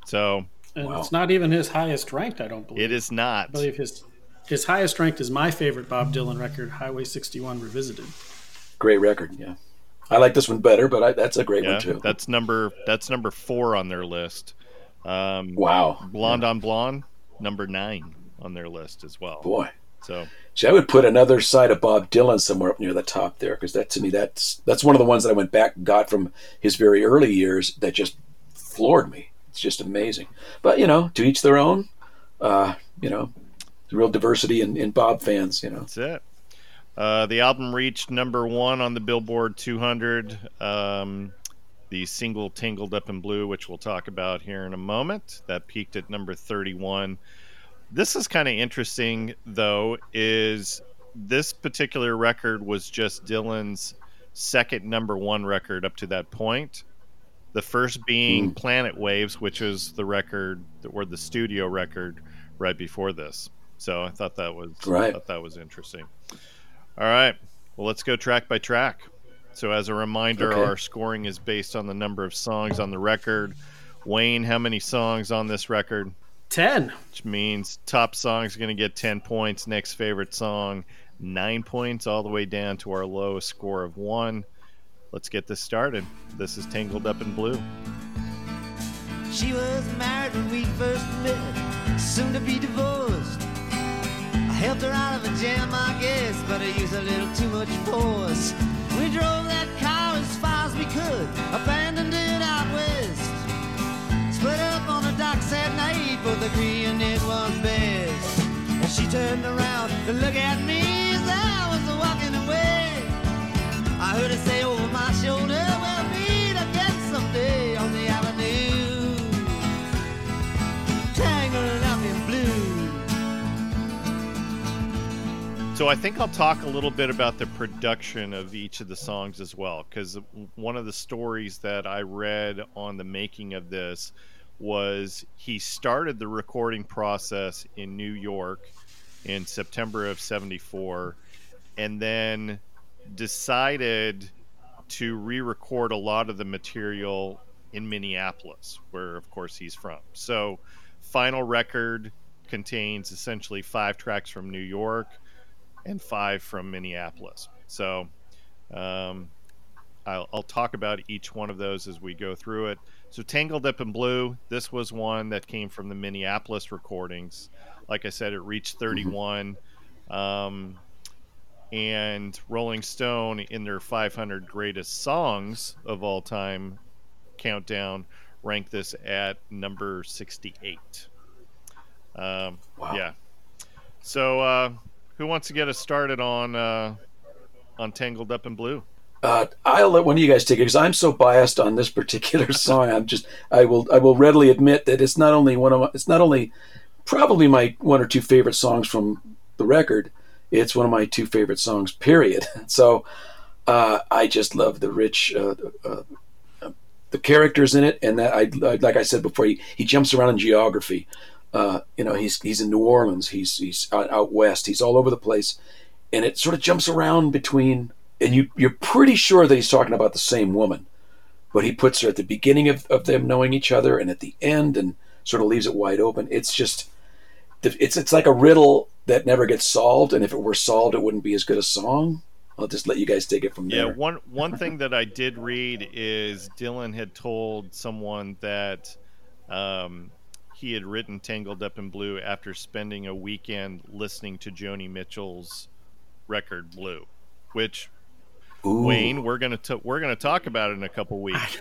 So and wow. it's not even his highest ranked, I don't believe. It is not. I believe his his highest ranked is my favorite Bob Dylan record, Highway 61 Revisited. Great record, yeah. I like this one better, but I, that's a great yeah, one too. That's number that's number four on their list. Um, wow, Blonde yeah. on Blonde, number nine on their list as well. Boy, so see, I would put another side of Bob Dylan somewhere up near the top there because that to me that's that's one of the ones that I went back and got from his very early years that just floored me. It's just amazing. But you know, to each their own. Uh, you know, real diversity in, in Bob fans. You know, that's it. Uh, the album reached number one on the Billboard 200. Um, the single "Tangled Up in Blue," which we'll talk about here in a moment, that peaked at number 31. This is kind of interesting, though. Is this particular record was just Dylan's second number one record up to that point. The first being mm. Planet Waves, which was the record or the studio record right before this. So I thought that was right. I thought that was interesting. All right. Well, let's go track by track. So as a reminder, okay. our scoring is based on the number of songs on the record. Wayne, how many songs on this record? 10. Which means top song is going to get 10 points, next favorite song 9 points all the way down to our lowest score of 1. Let's get this started. This is Tangled Up in Blue. She was married when we first met, soon to be divorced helped her out of a jam, I guess, but I used a little too much force. We drove that car as far as we could, abandoned it out west. Split up on the docks at night, both agreeing it was best. And she turned around to look at me as I was walking away. I heard her say over my shoulder, So I think I'll talk a little bit about the production of each of the songs as well, because one of the stories that I read on the making of this was he started the recording process in New York in September of 74 and then decided to re-record a lot of the material in Minneapolis where of course he's from. So final record contains essentially five tracks from New York and five from Minneapolis. So Um, I'll, I'll talk about each one of those as we go through it. So, Tangled Up in Blue, this was one that came from the Minneapolis recordings. Like I said, it reached 31. Um, and Rolling Stone, in their 500 greatest songs of all time countdown, ranked this at number 68. Um, Wow. Yeah. So, uh, who wants to get us started on uh, on Tangled Up in Blue? Uh, I'll let one of you guys take it because I'm so biased on this particular (laughs) song. I'm just I will I will readily admit that it's not only one of my, it's not only probably my one or two favorite songs from the record. It's one of my two favorite songs. Period. (laughs) So uh, I just love the rich. Uh, uh, the characters in it, and that I like I said before, he, he jumps around in geography. Uh, you know, he's he's in New Orleans, he's he's out, out west, he's all over the place, and it sort of jumps around between and you you're pretty sure that he's talking about the same woman. But he puts her at the beginning of, of them knowing each other and at the end and sort of leaves it wide open. It's just it's it's like a riddle that never gets solved. And if it were solved it wouldn't be as good a song. I'll just let you guys take it from Yeah, there. one (laughs) one thing that I did read is Dylan had told someone that um, he had written "Tangled Up in Blue" after spending a weekend listening to Joni Mitchell's record "Blue," which Ooh. Wayne we're gonna t- we're gonna talk about in a couple weeks.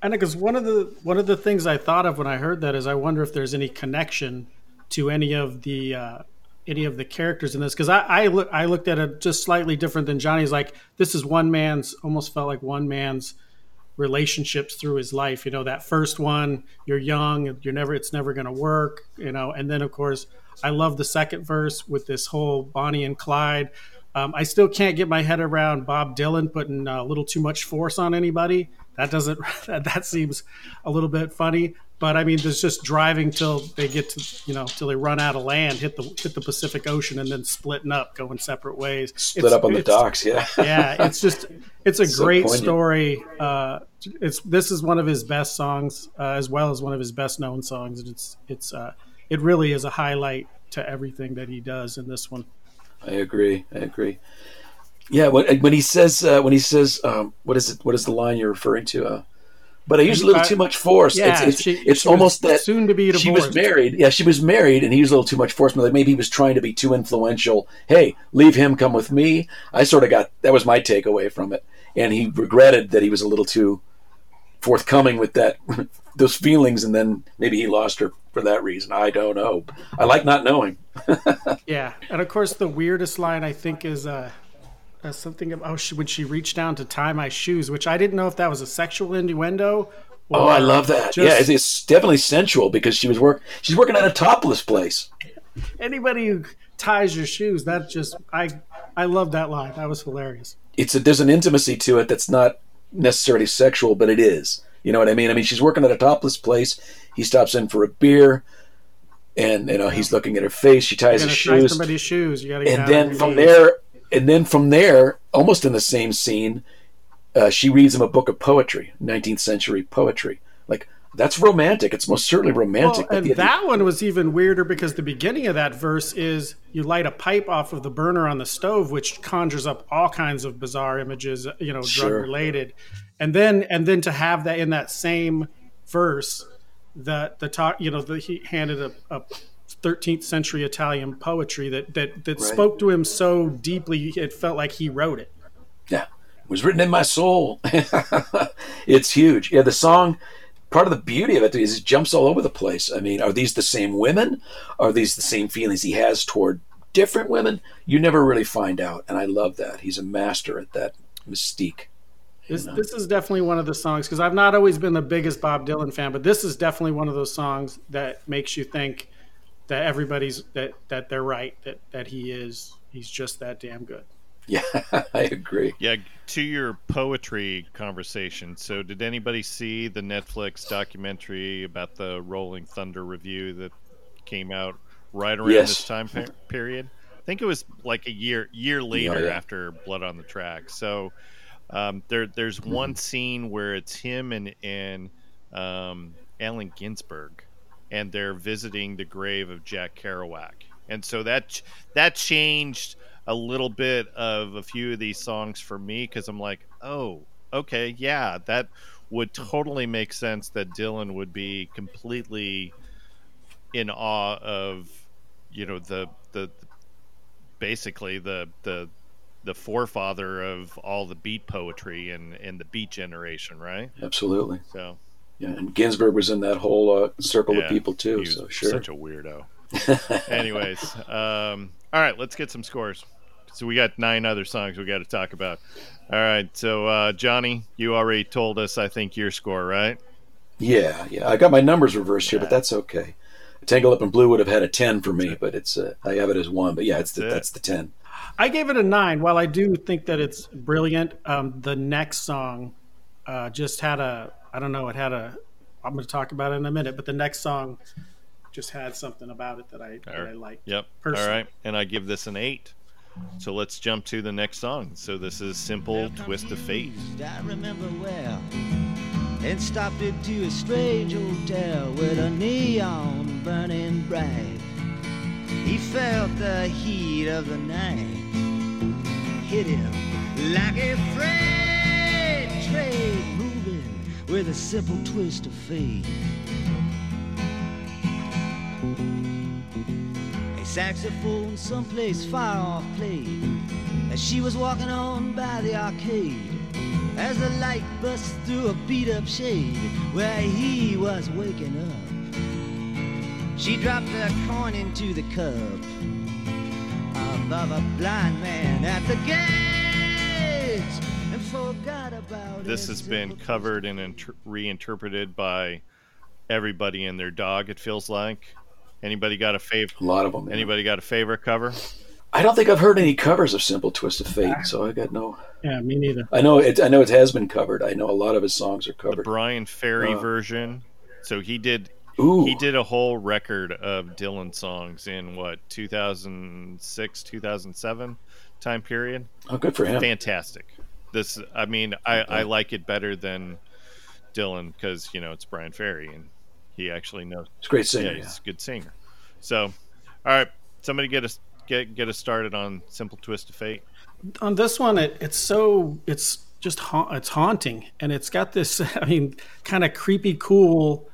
And know because one of the one of the things I thought of when I heard that is I wonder if there's any connection to any of the uh, any of the characters in this because I I, look, I looked at it just slightly different than Johnny's. Like this is one man's almost felt like one man's relationships through his life. You know that first one, you're young, you're never it's never going to work. You know, and then of course I love the second verse with this whole Bonnie and Clyde. Um, I still can't get my head around Bob Dylan putting a little too much force on anybody. That doesn't (laughs) that, that seems a little bit funny. But I mean, there's just driving till they get to you know till they run out of land, hit the hit the Pacific Ocean, and then splitting up, going separate ways. split It's- up on the docks yeah yeah, it's just it's a great story. Uh, it's this is one of his best songs, uh, as well as one of his best known songs. And it's it's uh, it really is a highlight to everything that he does in this one. I agree. I agree. Yeah, when, when he says uh, when he says um, what is it? What is the line you're referring to? Uh, but I use a little too much force. Yeah, it's it's, she- it's she almost that soon to be divorced. she was married. Yeah, she was married, and he used a little too much force. Like maybe he was trying to be too influential. Hey, leave him, come with me. I sort of got that was my takeaway from it, and he regretted that he was a little too forthcoming with that (laughs) those feelings, and then maybe he lost her for that reason. I don't know. I like not knowing. (laughs) Yeah, and of course the weirdest line I think is uh, uh, something about oh, she, when she reached down to tie my shoes, which I didn't know if that was a sexual innuendo. Oh, I love that. just- yeah, it's, it's definitely sensual because she was work. She's working at a topless place. anybody who ties your shoes. That just I I love that line. That was hilarious. It's a, there's an intimacy to it that's not necessarily sexual, but it is. You know what I mean? I mean, she's working at a topless place. He stops in for a beer, and you know he's looking at her face. She ties his shoes, somebody's shoes. You gotta get and down then from knees. there, and then from there, almost in the same scene, uh, she reads him a book of poetry, 19th century poetry. Like that's romantic. It's most certainly romantic. Well, and the- that one was even weirder because the beginning of that verse is you light a pipe off of the burner on the stove, which conjures up all kinds of bizarre images, you know, Sure. drug related. And then and then to have that in that same verse, that the talk, you know, the, he handed a, a 13th century Italian poetry that that that Right. spoke to him so deeply, it felt like he wrote it. Yeah, it was written in my soul. (laughs) it's huge. Yeah, the song. Part of the beauty of it is it jumps all over the place. I mean, are these the same women? Are these the same feelings he has toward different women? You never really find out, and I love that. He's a master at that mystique. This this is definitely one of the songs because I've not always been the biggest Bob Dylan fan, but this is definitely one of those songs that makes you think that everybody's that that they're right that that he is he's just that damn good. Yeah, (laughs) I agree. Yeah, to your poetry conversation. So, did anybody see the Netflix documentary about the Rolling Thunder Revue that came out right around Yes. this time pe- period? I think it was like a year year later yeah. after Blood on the Track. So, um, there there's Mm-hmm. one scene where it's him and and um, Allen Ginsberg, and they're visiting the grave of Jack Kerouac, and so that that changed a little bit of a few of these songs for me because I'm like, oh, okay, yeah, that would totally make sense that Dylan would be completely in awe of, you know, the the basically the the the forefather of all the beat poetry and and the beat generation, right? Absolutely. So yeah, and Ginsberg was in that whole uh, circle yeah, of people he too. was So sure. such a weirdo. (laughs) Anyways, um, all right, let's get some scores. So we got nine other songs we got to talk about. All right, so uh, Johnny, you already told us, I think your score, right? Yeah, yeah. I got my numbers reversed here, Yeah. but that's okay. Tangled Up in Blue would have had a ten for me, but it's uh, I have it as one. But yeah, it's the, That's it. that's the ten. I gave it a nine. While I do think that it's brilliant, um, the next song uh, just had a I don't know. It had a I'm going to talk about it in a minute, but the next song just had something about it that I that I liked. Yep. Personally. All right, and I give this an eight. So let's jump to the next song. So this is "Simple Twist of Fate." I remember well. And stopped into a strange hotel with a neon burning bright. He felt the heat of the night hit him like a freight simple twist of fate. A saxophone someplace far off played as she was walking on by the arcade. As the light burst through a beat up shade where he was waking up, she dropped a coin into the cup above a blind man at the gates This has been covered and inter- reinterpreted by everybody and their dog. It feels like. Anybody got a favorite? A lot of them. Anybody got a favorite cover? I don't think I've heard any covers of Simple Twist of Fate, so I got no. Yeah, me neither. I know it. I know it has been covered. I know a lot of his songs are covered. The. Bryan Ferry Uh. version. So he did Ooh, he did a whole record of Dylan songs in what 2006 2007 time period oh, good for him. fantastic this i mean i i like it better than dylan because you know it's bryan ferry and he actually knows It's a great yeah singer. he's Yeah, a good singer. So all right somebody get us get get us started on simple twist of fate. On this one it, it's so it's just ha- it's haunting and it's got this (laughs) i mean kind of creepy cool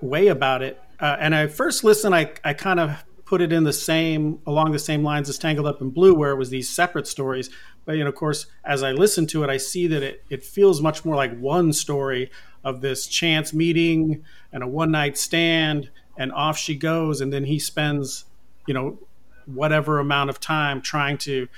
way about it. Uh, and i first listened i, I kind of put it in the same along the same lines as tangled up in blue where it was these separate stories but you know of course as i listen to it i see that it, it feels much more like one story of this chance meeting and a one night stand and off she goes and then he spends you know whatever amount of time trying to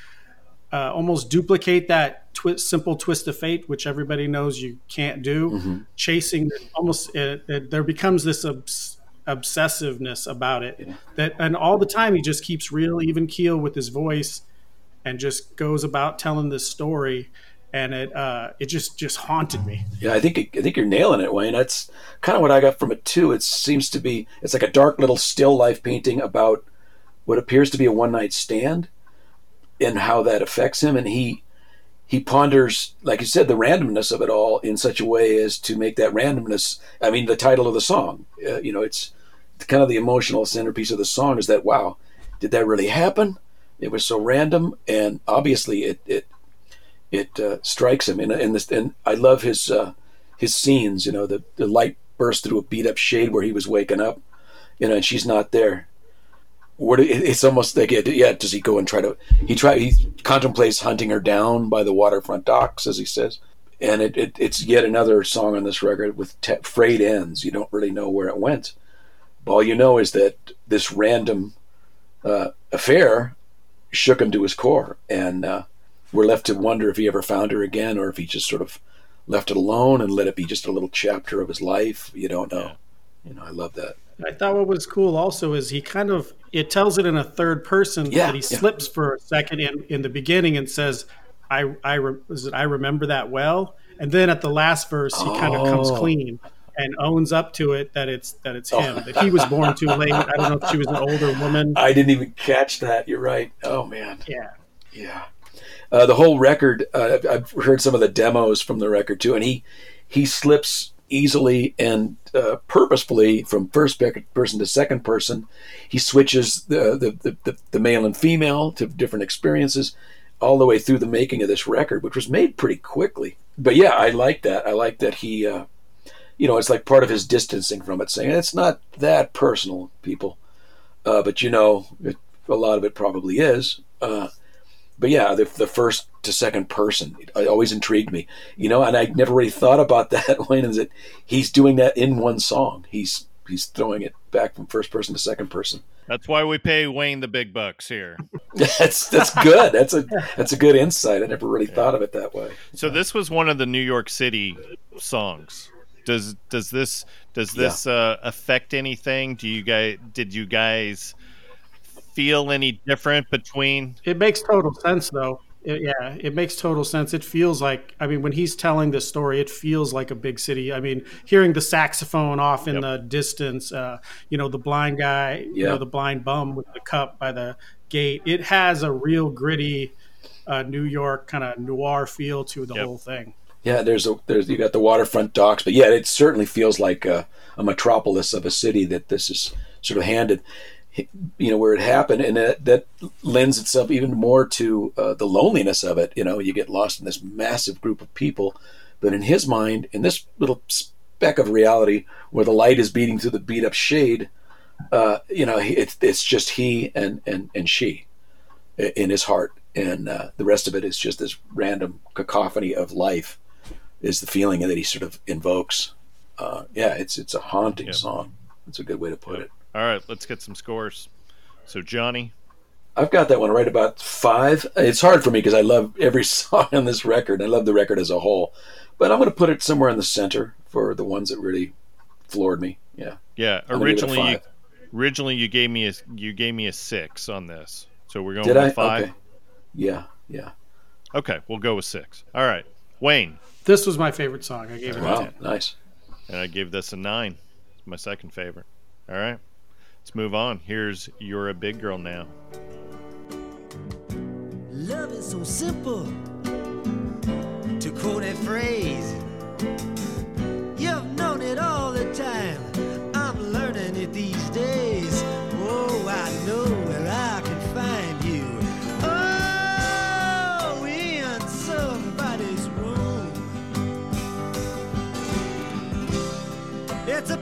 uh, almost duplicate that twi- simple twist of fate, which everybody knows you can't do. Mm-hmm. Chasing almost, it, it, there becomes this obs- obsessiveness about it that, and all the time he just keeps real even keel with his voice, and just goes about telling this story, and it uh, it just just haunted me. yeah. I think I think you're nailing it, Wayne. That's kind of what I got from it too. It seems to be it's like a dark little still life painting about what appears to be a one night stand and how that affects him, and he he ponders, like you said, the randomness of it all in such a way as to make that randomness. I mean, the title of the song. Uh, you know, it's kind of the emotional centerpiece of the song. Is that wow? Did that really happen? It was so random, and obviously, it it it uh, strikes him. And and, this, and I love his uh, his scenes. You know, the the light burst through a beat up shade where he was waking up. You know, and she's not there. What it- it's almost like it, yeah. Does he go and try to? He try he contemplates hunting her down by the waterfront docks, as he says. And it, it it's yet another song on this record with te- frayed ends. You don't really know where it went. All you know is that this random uh, affair shook him to his core, and uh, we're left to wonder if he ever found her again, or if he just sort of left it alone and let it be just a little chapter of his life. You don't know. You know, I love that. I thought what was cool also is he kind of it tells it in a third person Yeah, that he yeah. slips for a second in, in the beginning and says, "I I re- is it, I remember that well," and then at the last verse he kind of comes Oh. clean and owns up to it that it's that it's him that he was born too late. I don't know if she was an older woman. (laughs) I didn't even catch that. You're right. Oh man. Yeah, Yeah. Uh, the whole record, uh, I've- I've heard some of the demos from the record too, and he he slips easily and uh, purposefully from first person to second person. He switches the, the, the, the, male and female to different experiences all the way through the making of this record, which was made pretty quickly. But yeah, I like that. I like that he, uh, you know, it's like part of his distancing from it, saying it's not that personal, people. Uh, but you know, it, a lot of it probably is. Uh, but yeah, the, the first to second person it always intrigued me, you know, and I never really thought about (laughs) that. Wayne is that he's doing that in one song. He's he's throwing it back from first person to second person. That's why we pay Wayne the big bucks here. (laughs) that's that's good. That's a that's a good insight. I never really yeah. thought of it that way. So this was one of the New York City songs. Does does this does this yeah. uh, affect anything? Do you guys did you guys feel any different between? It makes total sense, though. It, yeah, it makes total sense. It feels like, I mean, when he's telling this story, it feels like a big city. I mean, hearing the saxophone off in yep. the distance, uh, you know, the blind guy, yep. you know, the blind bum with the cup by the gate, it has a real gritty uh, New York kind of noir feel to the yep. whole thing. Yeah, there's a there's you got the waterfront docks, but yeah, it certainly feels like a, a metropolis of a city that this is sort of handed you know where it happened and that, that lends itself even more to uh, the loneliness of it you know you get lost in this massive group of people but in his mind in this little speck of reality where the light is beating through the beat up shade uh, you know it's, it's just he and, and, and she in his heart and uh, the rest of it is just this random cacophony of life is the feeling that he sort of invokes uh, yeah it's it's a haunting yep. song it's a good way to put yep. it all right, let's get some scores. So, Johnny. I've got that one right about five. It's hard for me because I love every (laughs) song on this record. I love the record as a whole. But I'm going to put it somewhere in the center for the ones that really floored me. Yeah. Yeah. Originally, you, originally you gave me a you gave me a six on this. So we're going Did with I? five. Okay. Yeah. Yeah. Okay, we'll go with six. All right, Wayne. This was my favorite song. I gave it wow, a ten. Nice. And I gave this a nine. It's my second favorite. All right. Let's move on. Here's You're a Big Girl Now. Love is so simple. To quote a phrase, you've known it all the time. I'm learning it these days. Oh, I know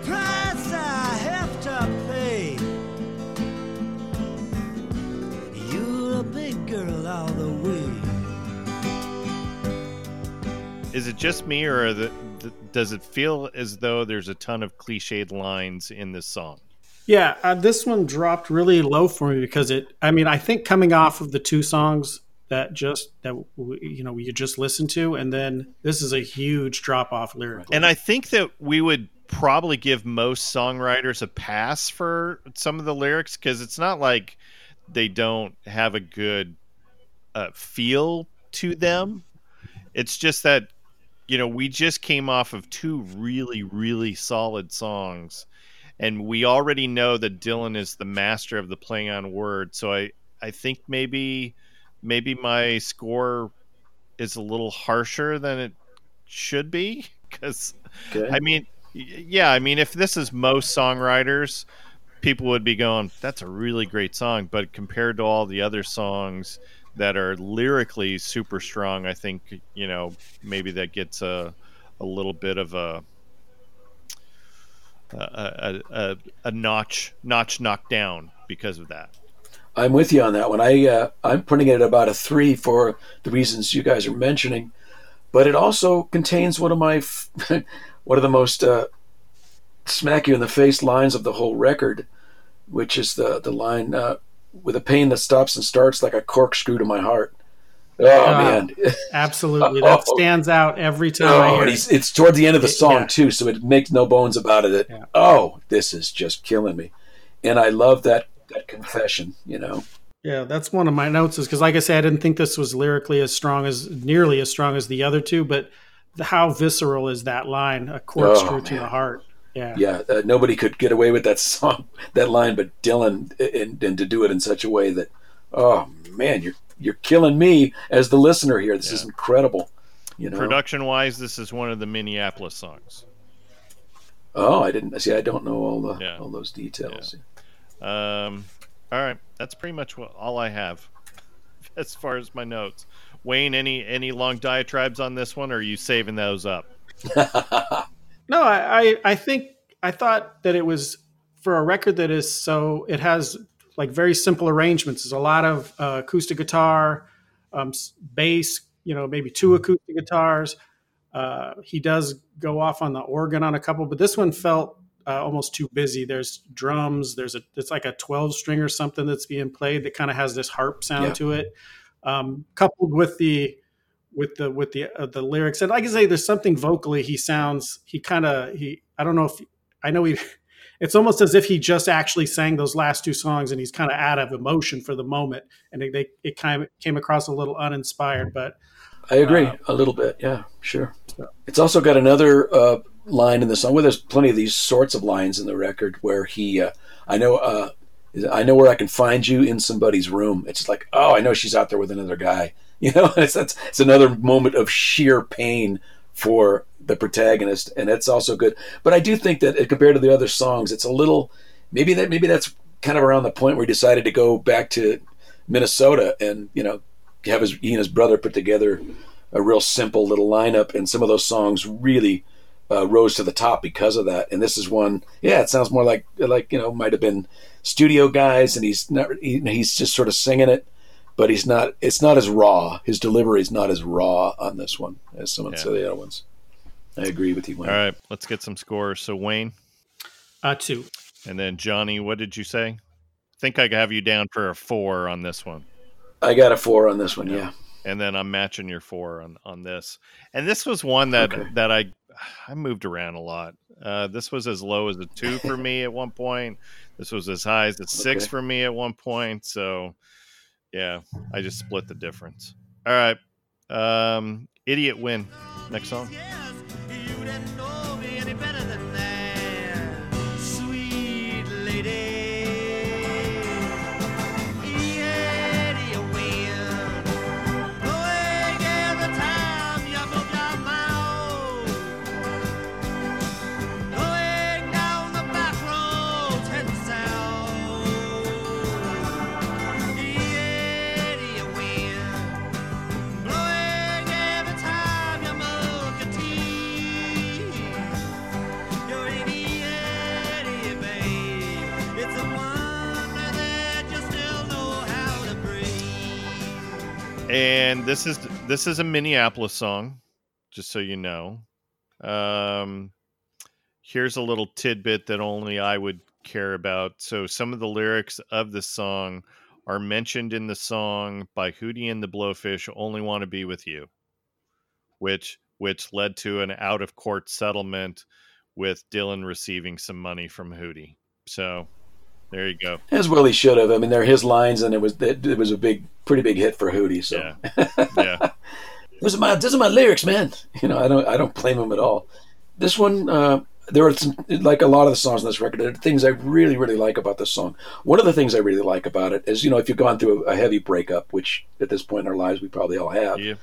price I have to pay. big girl all the way. Is it just me, or the, the, does it feel as though there's a ton of cliched lines in this song? Yeah, uh, this one dropped really low for me because it. I mean, I think coming off of the two songs that just that you know you just listened to, and then this is a huge drop off lyrically. And I think that we would probably give most songwriters a pass for some of the lyrics because it's not like they don't have a good uh, feel to them. It's just that you know we just came off of two really really solid songs, and we already know that Dylan is the master of the playing on words. So I I think maybe maybe my score is a little harsher than it should be because okay. I mean yeah I mean if this is most songwriters people would be going, "That's a really great song," but compared to all the other songs that are lyrically super strong, I think you know maybe that gets a a little bit of a a, a, a notch notch knocked down because of that. I'm with you on that one. I uh, I'm putting it at about a three for the reasons you guys are mentioning, but it also contains one of my (laughs) one of the most uh, smack you in the face lines of the whole record, which is the the line uh, with a pain that stops and starts like a corkscrew to my heart. Oh uh, man, absolutely, (laughs) that stands out every time. Oh, it. it's toward the end of the song yeah. too, so it makes no bones about it. Yeah. Oh, this is just killing me, and I love that that confession. You know. Yeah, that's one of my notes. Is because, like I said, I didn't think this was lyrically as strong as nearly as strong as the other two, but how visceral is that line? A corkscrew oh, to the heart. Yeah, yeah. Uh, nobody could get away with that (laughs) song, that line, but Dylan, and, and to do it in such a way that, oh man, you're you're killing me as the listener here. This yeah. is incredible. You know, production wise, this is one of the Minneapolis songs. Oh, I didn't see. I don't know all the yeah. all those details. Yeah. Um, all right, that's pretty much what, all I have (laughs) as far as my notes. Wayne, any any long diatribes on this one, or are you saving those up? (laughs) no, I, I I think I thought that it was for a record that is so it has like very simple arrangements. There's a lot of uh, acoustic guitar, um, bass, you know, maybe two acoustic guitars. Uh, he does go off on the organ on a couple, but this one felt uh, almost too busy. There's drums. There's a it's like a 12 string or something that's being played that kind of has this harp sound yeah. to it, um, coupled with the with the with the uh, the lyrics. And I can say, there's something vocally. He sounds he kind of he. I don't know if I know he (laughs) it's almost as if he just actually sang those last two songs and he's kind of out of emotion for the moment and they, they it kind of came across a little uninspired but i agree uh, a little bit yeah sure so. it's also got another uh, line in the song well there's plenty of these sorts of lines in the record where he uh, i know uh, i know where i can find you in somebody's room it's just like oh i know she's out there with another guy (laughs) you know (laughs) it's, that's, it's another moment of sheer pain for the protagonist, and that's also good. But I do think that uh, compared to the other songs, it's a little maybe that maybe that's kind of around the point where he decided to go back to Minnesota and you know have his he and his brother put together a real simple little lineup, and some of those songs really uh, rose to the top because of that. And this is one, yeah, it sounds more like like you know might have been studio guys, and he's not he, he's just sort of singing it, but he's not. It's not as raw. His delivery is not as raw on this one as some yeah. of the other ones. I agree with you, Wayne. All right, let's get some scores. So Wayne, uh, two, and then Johnny. What did you say? I think I have you down for a four on this one. I got a four on this one. Yeah. yeah. And then I'm matching your four on on this. And this was one that okay. that I I moved around a lot. Uh, this was as low as a two for (laughs) me at one point. This was as high as a six okay. for me at one point. So, yeah, I just split the difference. All right, um, Idiot Wind. Next song. And this is this is a Minneapolis song, just so you know. Um, here's a little tidbit that only I would care about. So some of the lyrics of the song are mentioned in the song by Hootie and the Blowfish. Only want to be with you, which which led to an out of court settlement with Dylan receiving some money from Hootie. So there you go. As well he should have. I mean, they're his lines, and it was it, it was a big, pretty big hit for Hootie. So yeah, (laughs) yeah. those are my those are my lyrics, man. You know, I don't I don't blame him at all. This one, uh, there are some like a lot of the songs on this record. There are things I really really like about this song. One of the things I really like about it is you know if you've gone through a, heavy breakup, which at this point in our lives we probably all have, yeah.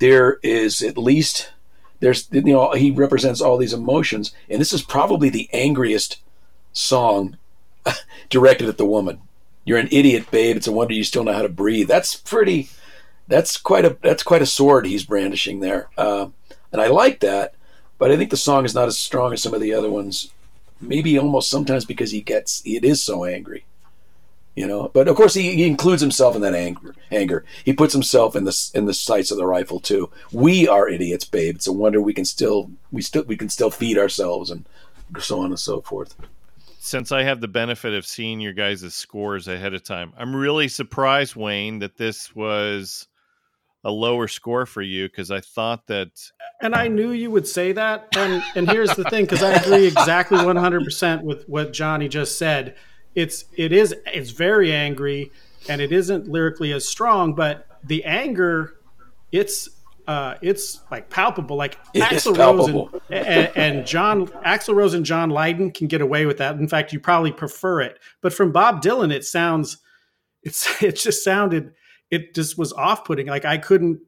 there is at least there's you know he represents all these emotions, and this is probably the angriest song (laughs) directed at the woman. You're an idiot, babe. It's a wonder you still know how to breathe. That's pretty. That's quite a that's quite a sword he's brandishing there, uh, and I like that. But I think the song is not as strong as some of the other ones. Maybe almost sometimes because he gets it is so angry, you know. But of course, he, he includes himself in that anger. Anger. He puts himself in the in the sights of the rifle too. We are idiots, babe. It's a wonder we can still we still we can still feed ourselves and so on and so forth since I have the benefit of seeing your guys' scores ahead of time, I'm really surprised, Wayne, that this was a lower score for you because I thought that. And I knew you would say that. And and here's the thing, because I agree exactly 100 percent with what Johnny just said. It's it is it's very angry, and it isn't lyrically as strong, but the anger, it's uh, it's like palpable. Like it Axl Rose and, and, and, John Axl Rose and John Lydon can get away with that. In fact, you probably prefer it. But from Bob Dylan, it sounds it's (laughs) it just sounded it just was off putting. Like I couldn't.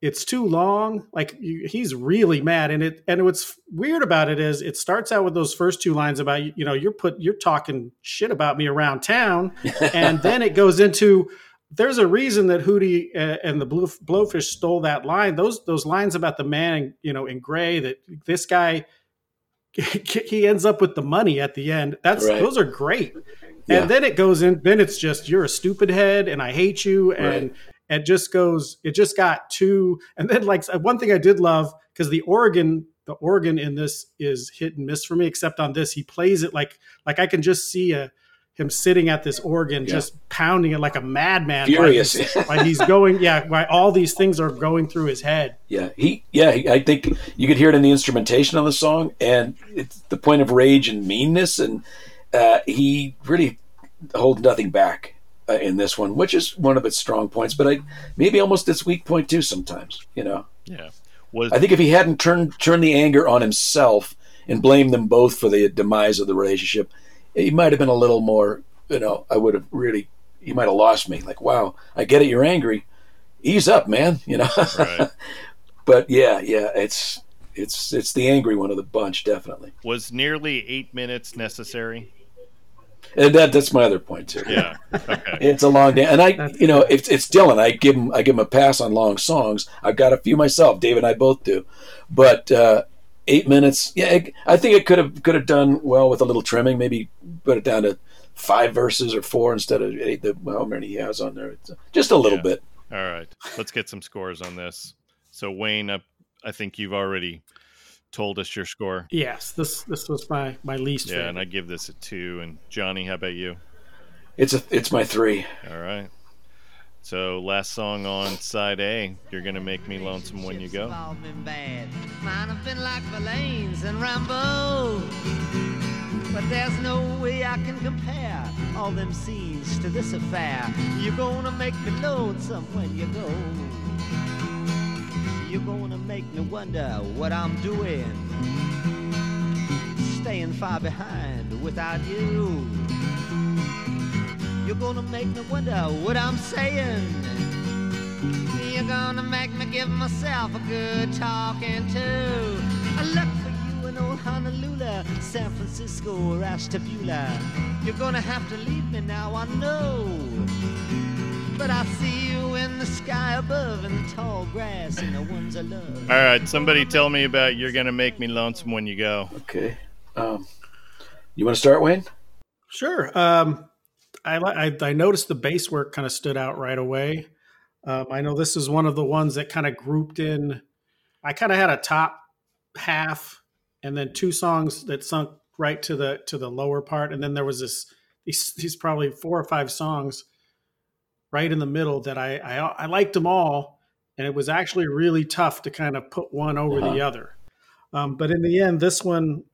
it's too long. Like you, he's really mad, and it and what's weird about it is it starts out with those first two lines about you know you're put you're talking shit about me around town, (laughs) and then it goes into there's a reason that Hootie uh, and the Blue, Blowfish stole that line. Those those lines about the man, you know, in gray that this guy (laughs) he ends up with the money at the end. That's right. those are great. Yeah. And then it goes in. Then it's just you're a stupid head, and I hate you, and right. it just goes. It just got too. And then like one thing I did love because the organ, the organ in this is hit and miss for me. Except on this, he plays it like like I can just see a him sitting at this organ, yeah. just pounding it like a madman. Furious. Like he's, like he's going, yeah, why all these things are going through his head. Yeah, he, yeah, he, I think you could hear it in the instrumentation on the song, and it's the point of rage and meanness, and uh, he really holds nothing back uh, in this one, which is one of its strong points, but I maybe almost its weak point too. Sometimes, you know. Yeah. Was I think if he hadn't turned turned the anger on himself and blamed them both for the demise of the relationship he might have been a little more, you know, I would have really, he might have lost me. Like, wow, I get it, you're angry. Ease up, man, you know. (laughs) Right. but yeah, yeah, it's it's it's the angry one of the bunch, definitely. Was nearly eight minutes necessary? And that that's my other point too. Yeah, okay. (laughs) it's a long day, and I, you know, it's it's Dylan. I give him I give him a pass on long songs. I've got a few myself. Dave and I both do, but uh, eight minutes. Yeah, I think it could have could have done well with a little trimming. Maybe put it down to five verses or four instead of eight. The how many he has on there? It's just a little yeah. bit. All right, let's get some scores on this. So Wayne, uh, I think you've already told us your score. Yes, this this was my my least. Yeah, favorite. and I give this a two. And Johnny, how about you? It's a it's my three. All right. So last song on side A, you're gonna make me lonesome when you go. Mine have been like Verlaine's and Rimbaud, but there's no way I can compare all them scenes to this affair. You're gonna make me lonesome when you go. You're gonna make me wonder what I'm doing, staying far behind without you. You're gonna make me wonder what I'm saying. You're gonna make me give myself a good talking to. I look for you in old Honolulu, San Francisco, or Ashtabula. You're gonna have to leave me now, I know. But I see you in the sky above in the tall grass and the ones I love. All right, somebody tell me about You're Gonna Make Me Lonesome When You Go. Okay. Um, you want to start, Wayne? Sure. Um, I, I, I noticed the bass work kind of stood out right away. Um, I know this is one of the ones that kind of grouped in. I kind of had a top half, and then two songs that sunk right to the to the lower part, and then there was this these these probably four or five songs right in the middle that I I, I liked them all, and it was actually really tough to kind of put one over uh-huh. the other. Um, but in the end, this one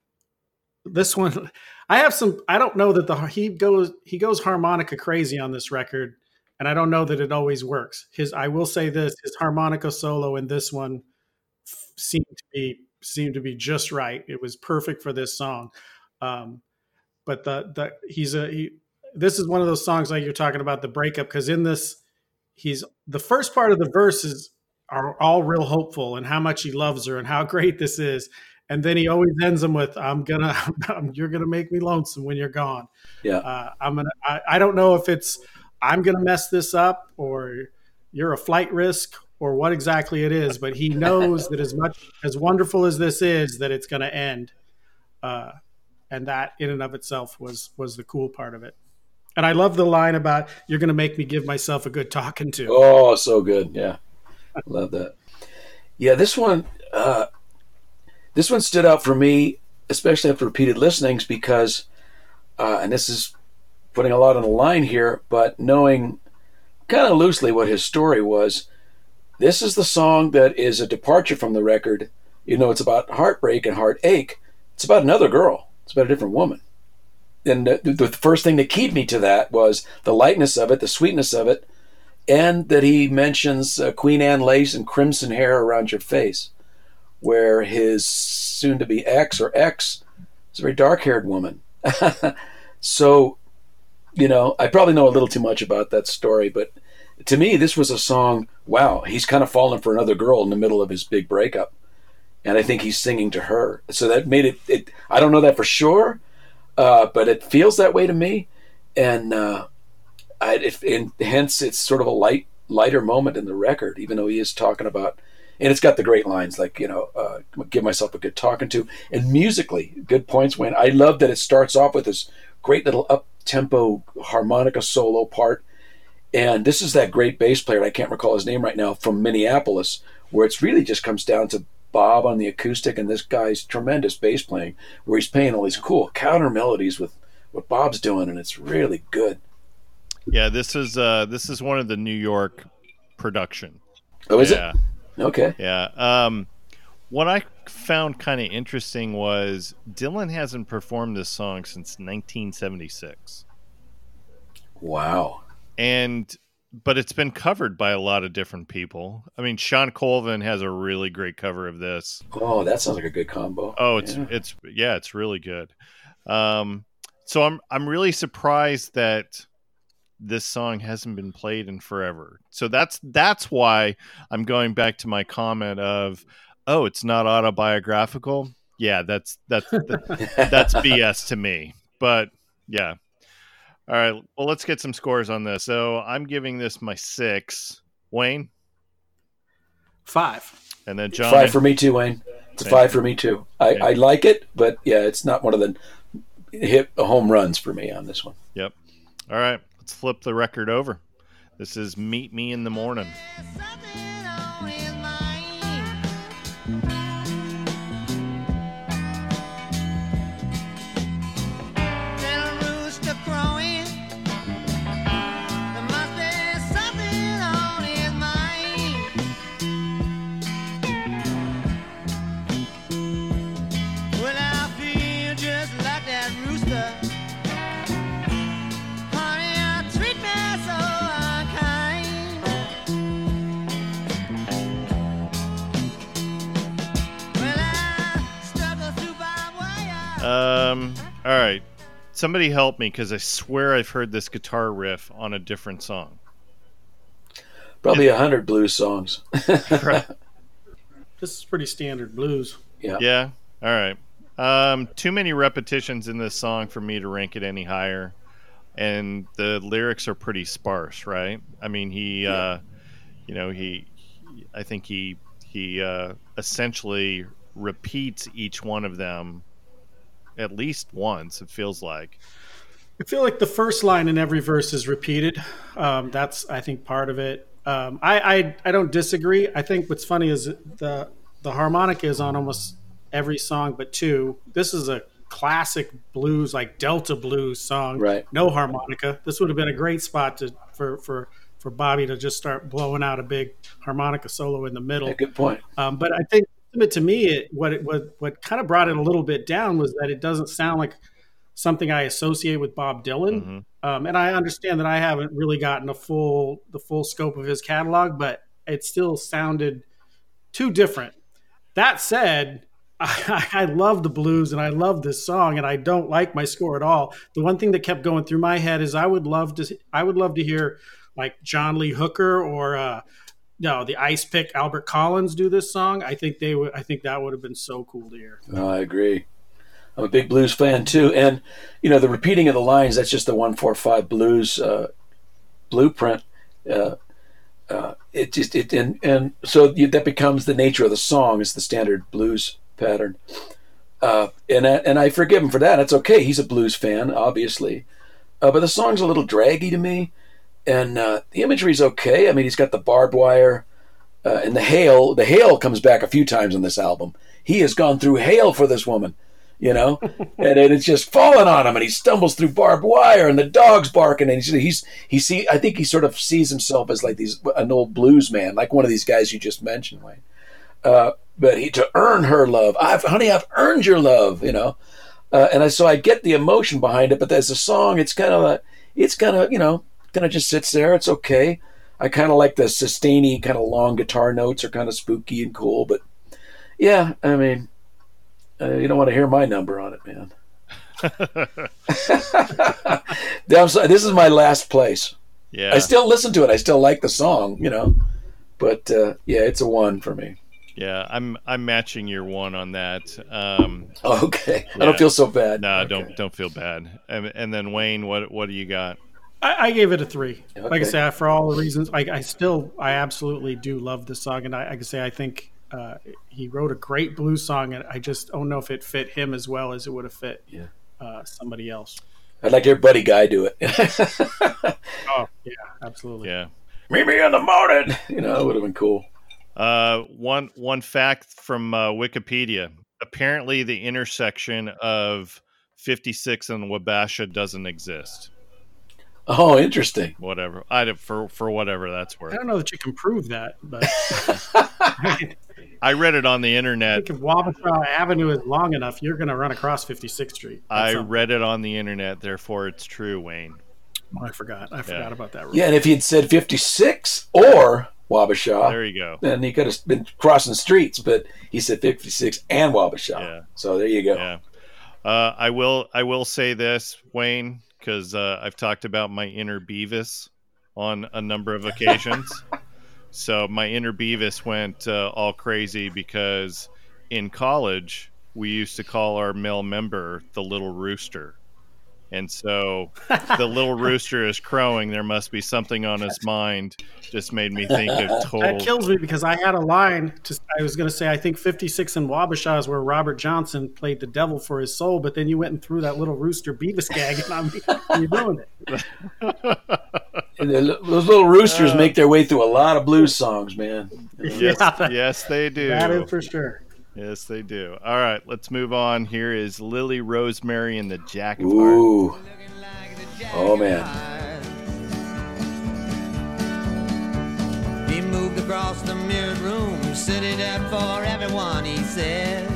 this one I have some. I don't know that the he goes he goes harmonica crazy on this record, and I don't know that it always works. His I will say this: his harmonica solo in this one seemed to be seemed to be just right. It was perfect for this song. Um, but the the he's a he. This is one of those songs like you're talking about the breakup because in this he's the first part of the verses are all real hopeful and how much he loves her and how (laughs) great this is and then he always ends them with i'm gonna (laughs) you're gonna make me lonesome when you're gone. Yeah. Uh, i'm gonna I, I don't know if it's i'm gonna mess this up or you're a flight risk or what exactly it is but he knows that as much as wonderful as this is that it's gonna end. Uh, and that in and of itself was was the cool part of it. And i love the line about you're gonna make me give myself a good talking to. Oh so good. Yeah. I love that. Yeah this one uh this one stood out for me, especially after repeated listenings, because, uh, and this is putting a lot on the line here, but knowing kind of loosely what his story was, this is the song that is a departure from the record. You know, it's about heartbreak and heartache. It's about another girl. It's about a different woman. And the, the first thing that keyed me to that was the lightness of it, the sweetness of it, and that he mentions uh, Queen Anne lace and crimson hair around your face where his soon to be ex or ex is a very dark haired woman. (laughs) so, you know, I probably know a little too much about that story, but to me, this was a song. Wow, he's kind of fallen for another girl in the middle of his big breakup, and I think he's singing to her. So that made it. it I don't know that for sure, uh, but it feels that way to me, and uh, I, it, and hence it's sort of a light, lighter moment in the record, even though he is talking about. And it's got the great lines like you know, uh, give myself a good talking to, and musically, good points. When I love that it starts off with this great little up tempo harmonica solo part and this is that great bass player, I can't recall his name right now, from Minneapolis, where it's really just comes down to Bob on the acoustic and this guy's tremendous bass playing, where he's playing all these cool counter melodies with what Bob's doing, and it's really good. Yeah, this is uh, this is one of the New York production. Oh, is yeah. it? Okay. Yeah. Um, what I found kind of interesting was Dylan hasn't performed this song since 1976. Wow and but it's been covered by a lot of different people. I mean, Shawn Colvin has a really great cover of this. Oh, that sounds like a good combo. Oh, it's yeah. it's yeah, it's really good. Um, so I'm I'm really surprised that this song hasn't been played in forever. So that's that's why I'm going back to my comment of, oh, it's not autobiographical. Yeah, that's that's that's (laughs) BS to me. But yeah, all right. Well, let's get some scores on this. So I'm giving this my six. Wayne? Five. And then John? Five for me too, Wayne. It's a five for me too. I, I like it, but yeah, it's not one of the hit home runs for me on this one. Yep. All right. Let's flip the record over. This is Meet Me in the Morning. All right. Somebody help me because I swear I've heard this guitar riff on a different song. Probably a hundred blues songs. right. (laughs) (laughs) This is pretty standard blues. Yeah. Yeah. All right. Um, too many repetitions in this song for me to rank it any higher, and the lyrics are pretty sparse. Right. I mean, he, yeah. uh, you know, he, I think he he uh, essentially repeats each one of them at least once. It feels like. I feel like the first line in every verse is repeated. Um, that's I think part of it. Um, I, I I don't disagree. I think what's funny is the the harmonica is on almost every song but two. This is a classic blues like Delta blues song. Right. No harmonica. This would have been a great spot to for for for Bobby to just start blowing out a big harmonica solo in the middle. Yeah, good point. Um, but I think to me, it, what it what what kind of brought it a little bit down was that it doesn't sound like something I associate with Bob Dylan. Mm-hmm. Um, and I understand that I haven't really gotten a full the full scope of his catalog, but it still sounded too different. That said, (laughs) I, I love the blues and I love this song, and I don't like my score at all. The one thing that kept going through my head is I would love to I would love to hear like John Lee Hooker or uh, no, the Ice Pick Albert Collins do this song. I think they would. I think that would have been so cool to hear. No, I agree. I'm a big blues fan too, and you know the repeating of the lines. That's just the one four five blues uh, blueprint. Uh, uh, it just it and and so that becomes the nature of the song. It's the standard blues pattern. Uh, and I, and I forgive him for that. It's okay. He's a blues fan, obviously, uh, but the song's a little draggy to me and uh, the imagery is okay. I mean, he's got the barbed wire uh, and the hail. The hail comes back a few times on this album. He has gone through hail for this woman, you know, (laughs) and, and, it's just falling on him, and he stumbles through barbed wire, and the dog's barking, and he's he's he see. I think he sort of sees himself as like these an old blues man, like one of these guys you just mentioned, Wayne. Uh, but he to earn her love, I've honey, I've earned your love, you know. Uh, and I, so I get the emotion behind it, but as a song, it's kind of a, it's kind of you know kind of just sits there. It's okay. I kind of like the sustainy, kind of long guitar notes are kind of spooky and cool. But yeah, I mean, uh, you don't want to hear my number on it, man. (laughs) (laughs) this is my last place. Yeah. I still listen to it. I still like the song, you know. But uh, yeah, it's a one for me. Yeah, I'm I'm matching your one on that. Um, (laughs) Okay, I don't feel so bad. no, Okay. don't don't feel bad. And, and then Wayne, what what do you got? I, I gave it a three. Like I Okay. say, for all the reasons, I, I still, I absolutely do love this song, and I, I can say I think uh, he wrote a great blues song, and I just don't know if it fit him as well as it would have fit Yeah. uh, somebody else. I'd like your Buddy Guy do it. (laughs) Oh yeah, absolutely. Yeah. Meet me in the morning. You know, it would have been cool. Uh, one one fact from uh, Wikipedia. Apparently, the intersection of 56 and Wabasha doesn't exist. Oh, interesting. Whatever. I don't- for for whatever that's worth. I don't know that you can prove that, but I (laughs) I read it on the internet. think if Wabasha Avenue is long enough, you're going to run across 56th Street. That's I something. read it on the internet. Therefore, it's true, Wayne. Oh, I forgot. I forgot about that. Rule. Yeah, and if he'd said 56 or Wabasha, There you go. then he could have been crossing streets, but he said 56 and Wabasha. Yeah. So there you go. Yeah. Uh, I will. I will say this, Wayne, because uh, I've talked about my inner Beavis on a number of occasions. (laughs) so my inner Beavis went uh, all crazy because in college we used to call our male member the little rooster. And so the little (laughs) rooster is crowing. There must be something on his mind. Just made me think of total. (laughs) That kills me because I had a line. To, I was going to say I think 56 and Wabasha is where Robert Johnson played the devil for his soul, but then you went and threw that little rooster Beavis gag, and I'm you ruined it. (laughs) And the- those little roosters Uh. make their way through a lot of blues songs, man. yes, Yeah, that- yes, they do. That is for sure. Yes, they do. All right, let's move on. Here is Lily Rosemary and the Jack of Ooh. Looking like Jack Oh, man. He moved across the mirrored room, set it up for everyone, he said.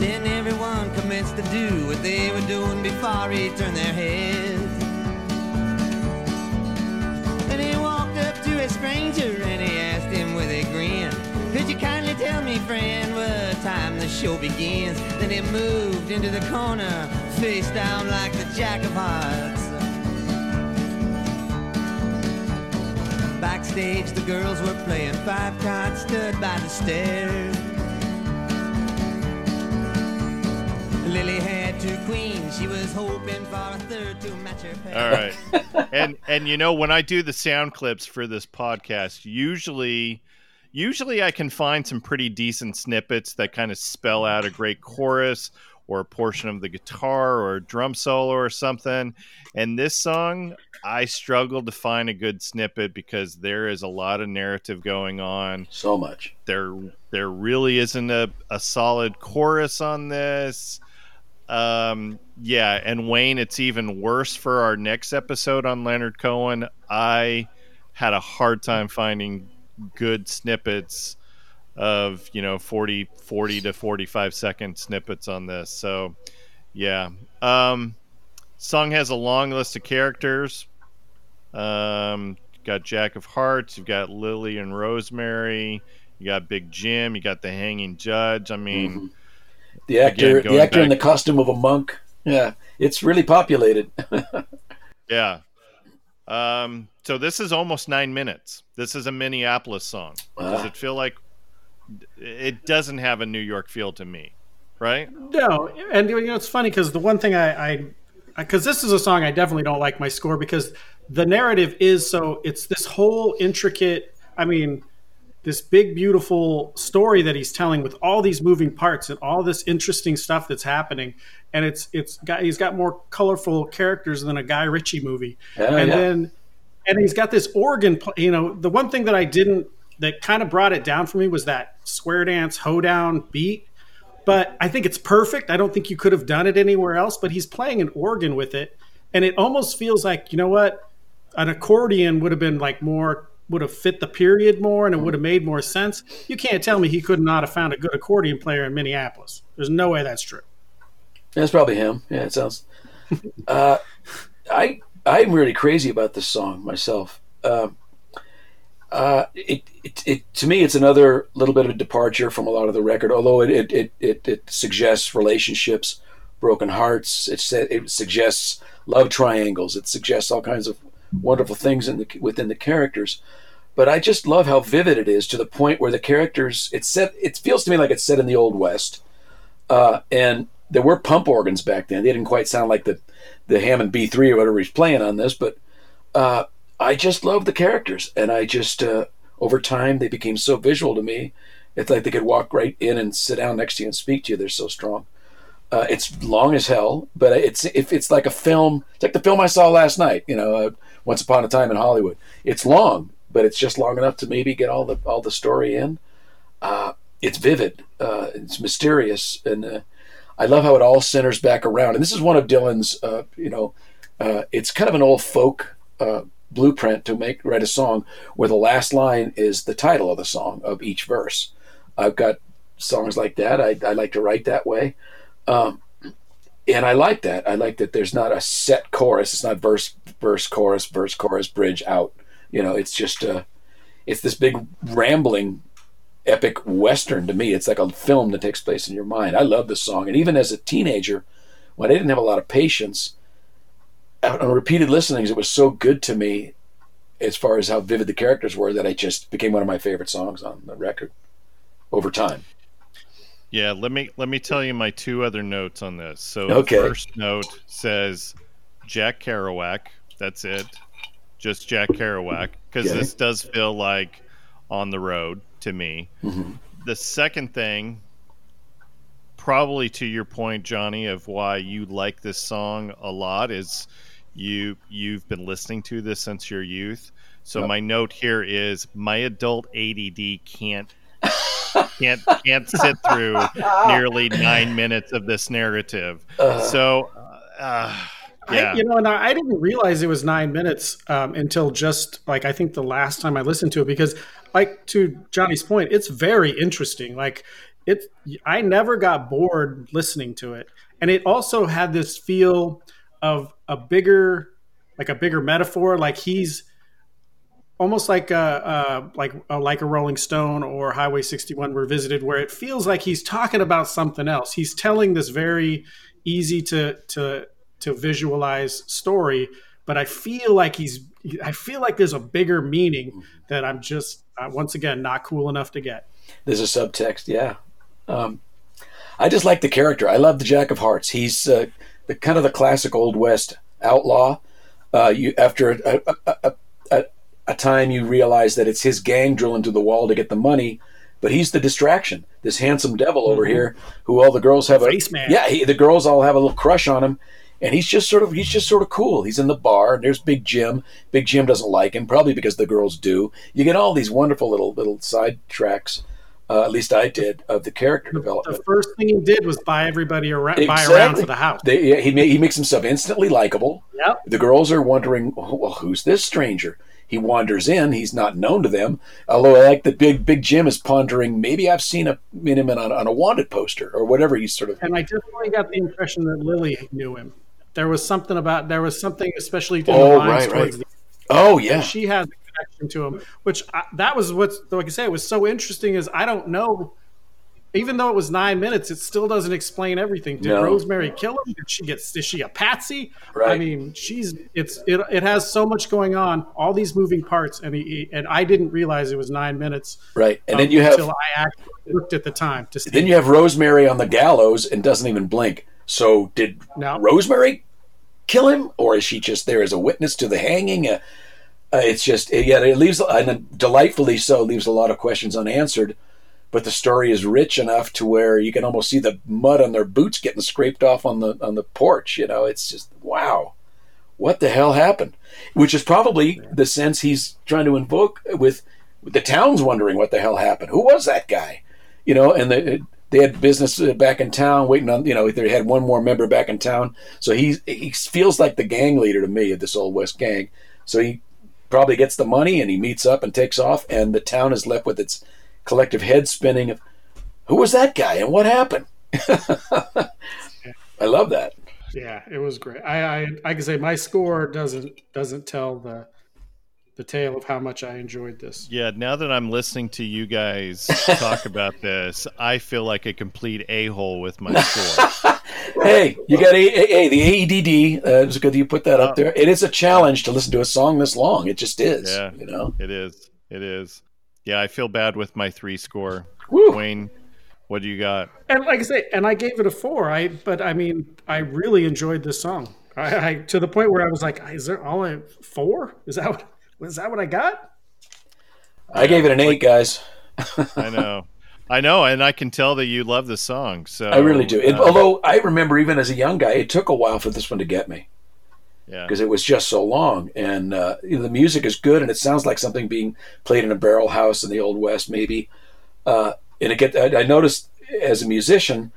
Then everyone commenced to do what they were doing before he turned their heads. Then he walked up to a stranger and he me, friend, what time the show begins? Then he moved into the corner, face down like the Jack of Hearts. Backstage, the girls were playing five cards, stood by the stairs. Lily had two queens, she was hoping for a third to match her pair. All right. (laughs) and and you know when I do the sound clips for this podcast, usually usually I can find some pretty decent snippets that kind of spell out a great chorus or a portion of the guitar or a drum solo or something. And this song, I struggled to find a good snippet because there is a lot of narrative going on. So much. There there really isn't a, a solid chorus on this. Um, yeah, and Wayne, it's even worse for our next episode on Leonard Cohen. I had a hard time finding good snippets of, you know, 40, 40 to 45 second snippets on this. So, yeah. Um, song has a long list of characters. Um, got Jack of Hearts, you've got Lily and Rosemary, you got Big Jim, you got the Hanging Judge. I mean, Mhm. The actor, going the actor in the costume of a monk. Yeah, it's really populated. (laughs) Yeah. Um, so this is almost nine minutes. This is a Minneapolis song. Does it feel like it doesn't have a New York feel to me, right? No, and you know it's funny because the one thing I, I, because this is a song I definitely don't like my score because the narrative is so it's this whole intricate. I mean, this big beautiful story that he's telling with all these moving parts and all this interesting stuff that's happening, and it's it's got he's got more colorful characters than a Guy Ritchie movie, Yeah, and yeah. then and he's got this organ. You know, the one thing that I didn't that kind of brought it down for me was that square dance hoedown beat but I think it's perfect. I don't think you could have done it anywhere else. But he's playing an organ with it, and it almost feels like you know what, an accordion would have been like more would have fit the period more, and it would have made more sense. You can't tell me he could not have found a good accordion player in Minneapolis. There's no way that's true. That's probably him. Yeah, it sounds. (laughs) uh, I I'm really crazy about this song myself. Um uh, it, it, it to me, it's another little bit of a departure from a lot of the record. Although it it, it, it, it suggests relationships broken hearts. It, it suggests love triangles. It suggests all kinds of wonderful things in the, within the characters. But I just love how vivid it is to the point where the characters it's set. It feels to me like it's set in the old west, uh, and there were pump organs back then. They didn't quite sound like the the Hammond B three or whatever he's playing on this, but uh, I just love the characters, and I just uh, over time they became so visual to me. It's like they could walk right in and sit down next to you and speak to you. They're so strong. Uh, it's long as hell, but it's if it's like a film. It's like the film I saw last night. You know, uh, Once Upon a Time in Hollywood. It's long, but it's just long enough to maybe get all the all the story in. Uh, it's vivid. Uh, it's mysterious, and uh, I love how it all centers back around. And this is one of Dylan's. Uh, you know, it's kind of an old folk blueprint to make write a song where the last line is the title of the song of each verse. I've got songs like that. I, I like to write that way. Um, and I like that. I like that there's not a set chorus. It's not verse, verse, chorus, verse, chorus, bridge, out. You know, it's just uh, it's this big rambling, epic western to me. It's like a film that takes place in your mind. I love this song, and even as a teenager, when I didn't have a lot of patience, on repeated listenings, it was so good to me, as far as how vivid the characters were, that I just became one of my favorite songs on the record over time. Yeah, let me let me tell you my two other notes on this. So okay. the first note says Jack Kerouac. That's it. Just Jack Kerouac because okay. this does feel like on the road to me. Mm-hmm. The second thing probably to your point Johnny of why you like this song a lot is you you've been listening to this since your youth. So yep. my note here is my adult ADD can't can't can't sit through (laughs) nearly nine minutes of this narrative. Uh, so, uh, yeah. I, you know, and I, I, didn't realize it was nine minutes um, until just like I think the last time I listened to it because, like to Johnny's point, it's very interesting. Like it, I never got bored listening to it, and it also had this feel of a bigger, like a bigger metaphor. Like he's almost like a, like a, like a Rolling Stone or Highway 61 revisited, where it feels like he's talking about something else. He's telling this very easy to to to visualize story, but I feel like he's I feel like there's a bigger meaning that I'm just uh, once again not cool enough to get. There's a subtext, yeah. Um, I just like the character. I love the Jack of Hearts. He's uh, the kind of the classic old west outlaw. Uh, you after a, a, a, a time you realize that it's his gang drilling to the wall to get the money, but he's the distraction. This handsome devil mm-hmm. over here, who all the girls have Face a man. yeah, he, the girls all have a little crush on him, and he's just sort of he's just sort of cool. He's in the bar, and there's Big Jim. Big Jim doesn't like him, probably because the girls do. You get all these wonderful little little side tracks. Uh, at least I did of the character the, development. The first thing he did was buy everybody around, exactly. buy around for the house. They, he he makes himself instantly likable. Yep. The girls are wondering, well, who's this stranger? He wanders in. He's not known to them. Although I like that Big Big Jim is pondering. Maybe I've seen a him on, on a wanted poster or whatever. He's sort of. And I definitely got the impression that Lily knew him. There was something about there was something especially oh, the lines right, right. The, oh yeah. She has a connection to him, which I, that was what like I say it was so interesting. Is I don't know even though it was nine minutes, it still doesn't explain everything. Did no. Rosemary kill him? Did she get? Is she a patsy? Right. I mean, she's it's it, it has so much going on, all these moving parts, and he, and I didn't realize it was nine minutes. Right, and um, then you have until I actually looked at the time to see. Then you have Rosemary on the gallows and doesn't even blink. So did no. Rosemary kill him, or is she just there as a witness to the hanging? Uh, uh, it's just yeah, it leaves and delightfully so leaves a lot of questions unanswered but the story is rich enough to where you can almost see the mud on their boots getting scraped off on the on the porch. You know, it's just wow, what the hell happened? Which is probably the sense he's trying to invoke with, with the town's wondering what the hell happened. Who was that guy? You know, and they they had business uh, back in town, waiting on you know they had one more member back in town, so he he feels like the gang leader to me of this old west gang. So he probably gets the money and he meets up and takes off, and the town is left with its collective head spinning of who was that guy and what happened. (laughs) I love that. Yeah, it was great. I, I I can say my score doesn't doesn't tell the the tale of how much I enjoyed this. Yeah, now that I'm listening to you guys (laughs) talk about this, I feel like a complete a hole with my score. (laughs) hey, you got a, a, a the AEDD. Uh, it's good that you put that up there. It is a challenge to listen to a song this long. It just is. Yeah. You know. It is. It is. Yeah, I feel bad with my three score. Woo. Wayne, what do you got? And like I say, and I gave it a four. I but I mean, I really enjoyed this song. I, I to the point where I was like, is there only four? Is that what is that what I got? I gave it an eight, guys. (laughs) I know. I know, and I can tell that you love the song. So I really do. It, uh, although I remember even as a young guy, it took a while for this one to get me because it was just so long. And uh, you know, the music is good, and it sounds like something being played in a barrel house in the old west, maybe. Uh, and it get I, I noticed as a musician,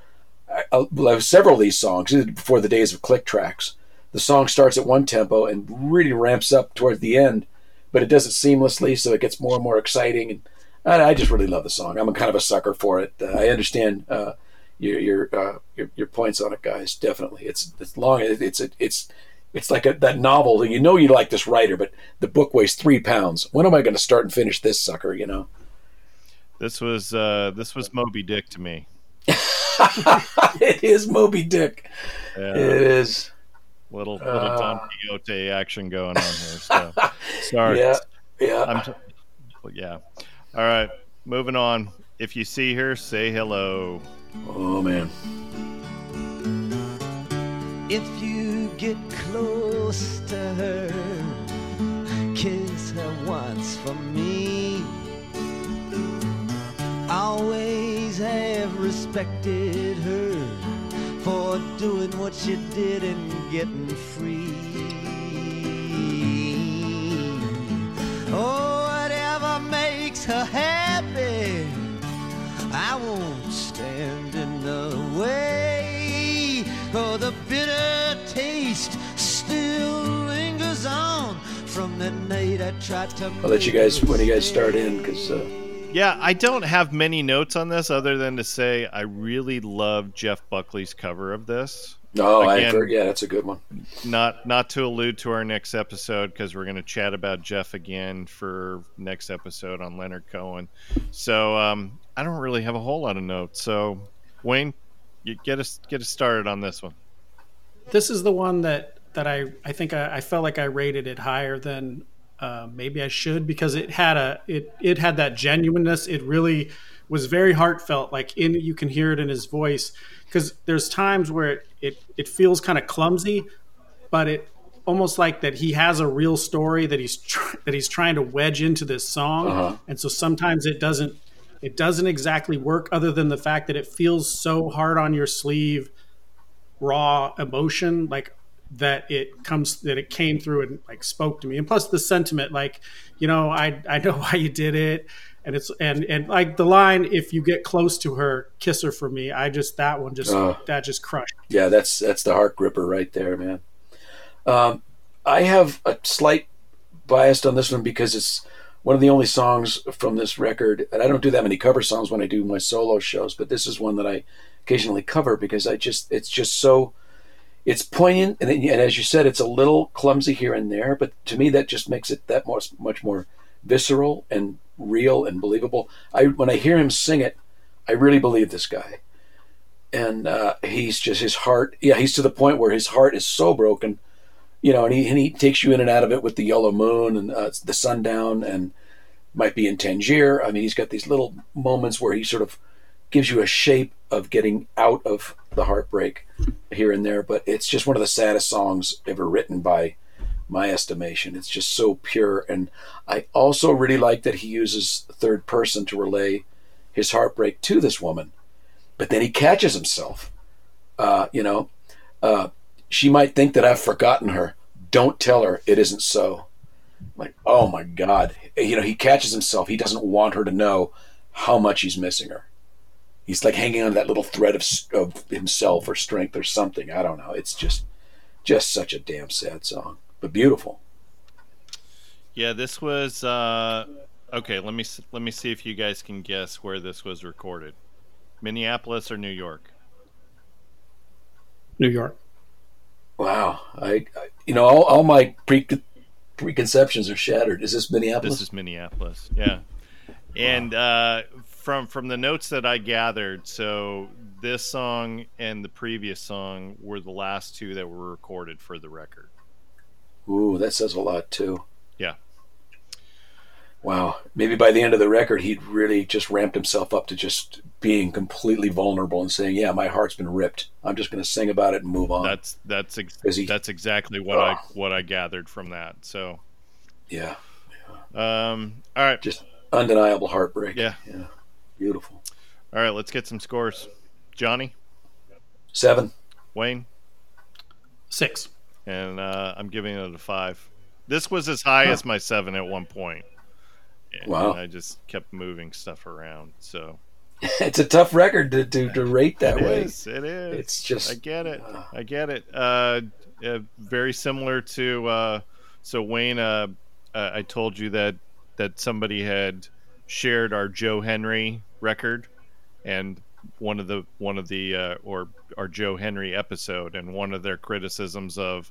I, I I have several of these songs before the days of click tracks. The song starts at one tempo and really ramps up towards the end, but it does it seamlessly, so it gets more and more exciting. And I, I just really love the song. I'm kind of a sucker for it. Uh, I understand uh, your your, uh, your your points on it, guys. Definitely, it's it's long. It, it's it, it's it's like a, that novel. That you know, you like this writer, but the book weighs three pounds. When am I going to start and finish this sucker? You know. This was uh, this was Moby Dick to me. (laughs) it is Moby Dick. Yeah. It is. little little Uh. Don Quixote action going on here. So (laughs) sorry. Yeah, yeah. I'm t- yeah. All right, moving on. If you see her, say hello. oh man. If you get close to her, kiss her once for me. Always have respected her for doing what she did and getting free. Oh, whatever makes her happy. I won't stand in the way. Oh, the bitter taste still lingers on from the night I tried to. I'll let you guys when you guys start in because uh, Yeah, I don't have many notes on this other than to say I really love Jeff Buckley's cover of this. oh, I've heard. Yeah, that's a good one. Not not to allude to our next episode because we're going to chat about Jeff again for next episode on Leonard Cohen. So um, I don't really have a whole lot of notes. So Wayne, you get us get us started on this one. This is the one that that I I think I, I felt like I rated it higher than uh, maybe I should because it had a it it had that genuineness. It really was very heartfelt. Like in you can hear it in his voice because there's times where it it, it feels kind of clumsy, but it almost like that he has a real story that he's tr- that he's trying to wedge into this song, Uh-huh. and so sometimes it doesn't it doesn't exactly work. Other than the fact that it feels so hard on your sleeve raw emotion like that it comes that it came through and like spoke to me and plus the sentiment like you know i i know (laughs) why you did it and it's and and like the line if you get close to her kiss her for me i just that one just Oh. that just crushed Yeah, that's that's the heart gripper right there, man. Um, I have a slight bias on this one because it's one of the only songs from this record, and I don't do that many cover songs when I do my solo shows, but this is one that I occasionally cover because I just it's just so it's poignant, and, then- and as you said, it's a little clumsy here and there, but to me that just makes it that much much more visceral and real and believable. I when I hear him sing it, I really believe this guy and uh, he's just his heart. Yeah, he's to the point where his heart is so broken, you know, and he and he takes you in and out of it with the yellow moon and uh, the sundown, and might be in Tangier. I mean, he's got these little moments where he sort of gives you a shape of getting out of the heartbreak here and there. But it's just one of the saddest songs ever written by my estimation. It's just so pure, and I also really like that he uses third person to relay his heartbreak to this woman but then he catches himself. Uh, you know, uh, she might think that I've forgotten her. Don't tell her it isn't so. Like, oh my God. You know, he catches himself. He doesn't want her to know how much he's missing her. He's like hanging on to that little thread of, of himself or strength or something. I don't know. It's just, just such a damn sad song, but beautiful. Yeah, this was uh, okay. Let me let me see if you guys can guess where this was recorded. Minneapolis or New York? new york Wow. I, I you know, all, all my pre- preconceptions are shattered. Is this Minneapolis? This is Minneapolis. Yeah. And uh, from from the notes that I gathered, so this song and the previous song were the last two that were recorded for the record. Ooh, that says a lot too. Yeah. Wow. Maybe by the end of the record, he'd really just ramped himself up to just being completely vulnerable and saying, "Yeah, my heart's been ripped. I'm just going to sing about it and move on." That's that's ex- he- that's exactly what Oh. I what I gathered from that. So, yeah, um, all right, just undeniable heartbreak. Yeah. yeah, beautiful. all right, let's get some scores. Johnny, Seven. Wayne, Six. and uh, I'm giving it a five. This was as high as my seven at one point. And Wow. I just kept moving stuff around. So (laughs) it's a tough record to to, to rate that It way. is, It is. It's just- I get it. I get it. Uh, uh, very similar to uh, so Wayne. Uh, uh, I told you that that somebody had shared our Joe Henry record, and one of the one of the uh, or our Joe Henry episode, and one of their criticisms of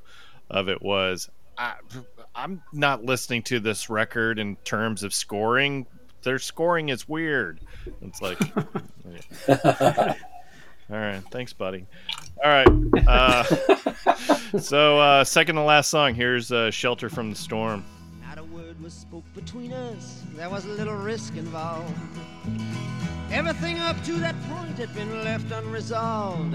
of it was. I, I'm not listening to this record in terms of scoring. Their scoring is weird. It's like, (laughs) all right, thanks, buddy. All right, uh, so uh, second to last song. Here's uh, "Shelter from the Storm." Not a word was spoke between us. There was a little risk involved. Everything up to that point had been left unresolved.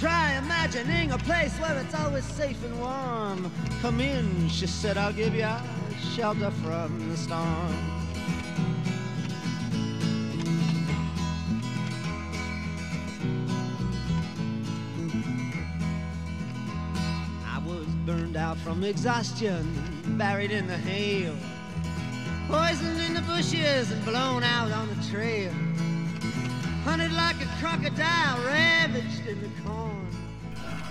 Try imagining a place where it's always safe and warm. Come in, she said, I'll give you shelter from the storm. I was burned out from exhaustion, buried in the hail, poisoned in the bushes and blown out on the trail. Hunted like a crocodile, ravaged in the corn.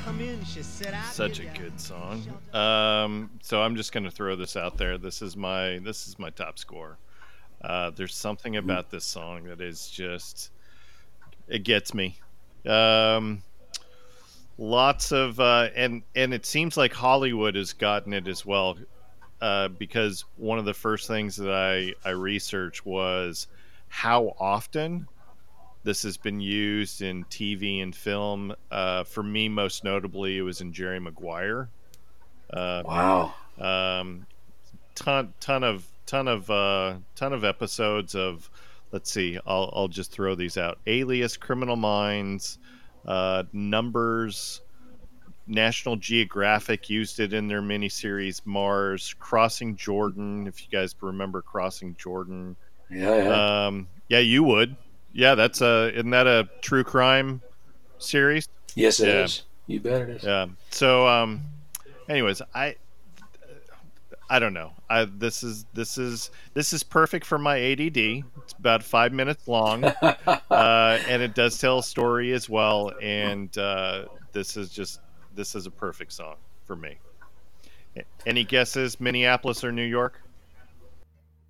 Come in, she said. Such a good song. Um, so I'm just gonna throw this out there. This is my this is my top score. Uh, there's something about this song that is just it gets me. Um, lots of uh, and and it seems like Hollywood has gotten it as well. Uh, because one of the first things that I, I researched was how often this has been used in TV and film. Uh, for me, most notably, it was in Jerry Maguire. Uh, Wow. um, ton ton of ton of uh, ton of episodes of. Let's see. I'll I'll just throw these out. Alias, Criminal Minds, uh, Numbers. National Geographic used it in their miniseries Mars, Crossing Jordan. If you guys remember Crossing Jordan, Yeah, yeah. um, yeah, you would. Yeah, that's a isn't that a true crime series? yes, it is. yeah. You bet it is. Yeah. So, um, anyways, I, I don't know. I this is this is this is perfect for my ADD. It's about five minutes long, (laughs) uh, and it does tell a story as well. And uh, this is just this is a perfect song for me. Any guesses? Minneapolis or New York?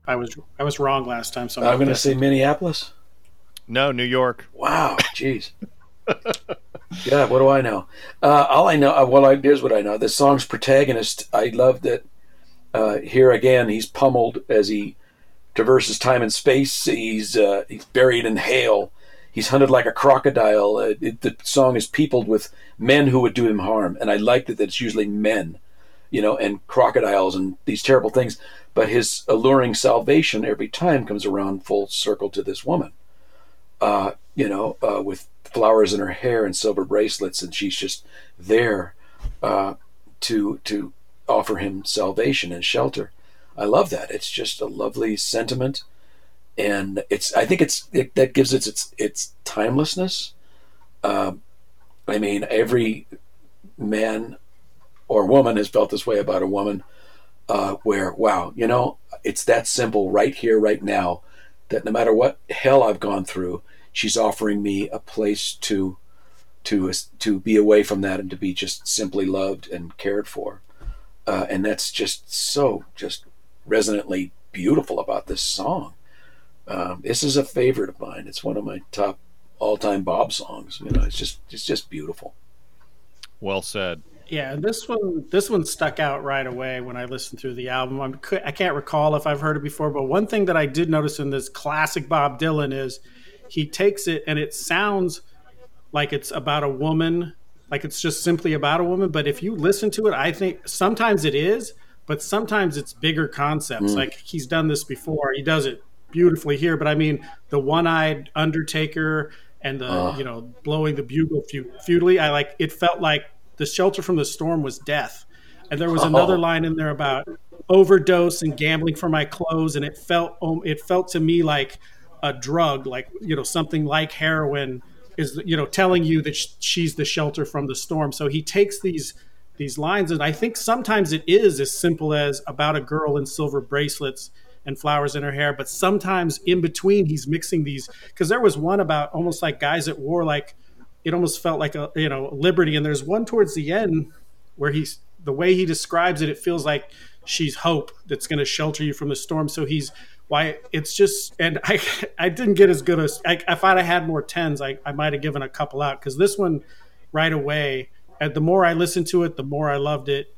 I was I was wrong last time, so I'm going to say Minneapolis. No, New York. Wow, jeez. (laughs) yeah, what do I know? Uh, all I know, uh, well, I, here's what I know. The song's protagonist, I love that uh, here again, he's pummeled as he traverses time and space. He's, uh, he's buried in hail. He's hunted like a crocodile. Uh, it, the song is peopled with men who would do him harm. And I like that, that it's usually men, you know, and crocodiles and these terrible things. But his alluring salvation every time comes around full circle to this woman uh, you know, uh, with flowers in her hair and silver bracelets, and she's just there uh, to to offer him salvation and shelter. I love that. It's just a lovely sentiment, and it's. I think it's it, that gives it its its timelessness. Um, I mean, every man or woman has felt this way about a woman. Uh, where wow, you know, it's that simple right here, right now that no matter what hell I've gone through, she's offering me a place to to to be away from that and to be just simply loved and cared for. Uh, and that's just so just resonantly beautiful about this song. Um, this is a favorite of mine. It's one of my top all-time Bob songs. You know, it's just it's just beautiful. Well said. Yeah, this one this one stuck out right away when I listened through the album. I'm, I can't recall if I've heard it before, but one thing that I did notice in this classic Bob Dylan is he takes it and it sounds like it's about a woman, like it's just simply about a woman. But if you listen to it, I think sometimes it is, but sometimes it's bigger concepts. Mm. Like he's done this before. He does it beautifully here. But I mean, the one-eyed Undertaker and the uh. you know blowing the bugle futilely. I like it. Felt like the shelter from the storm was death. And there was another oh. line in there about overdose and gambling for my clothes, and it felt um, it felt to me like a drug, like you know something like heroin is you know telling you that she's the shelter from the storm. So he takes these these lines, and I think sometimes it is as simple as about a girl in silver bracelets and flowers in her hair, but sometimes in between he's mixing these because there was one about almost like guys at war, like it almost felt like a you know liberty, and there's one towards the end where he's the way he describes it, it feels like she's hope that's going to shelter you from the storm. So he's why it's just and I (laughs) I didn't get as good as I, if I'd have had more tens, I, I might have given a couple out because this one right away. And the more I listened to it, the more I loved it.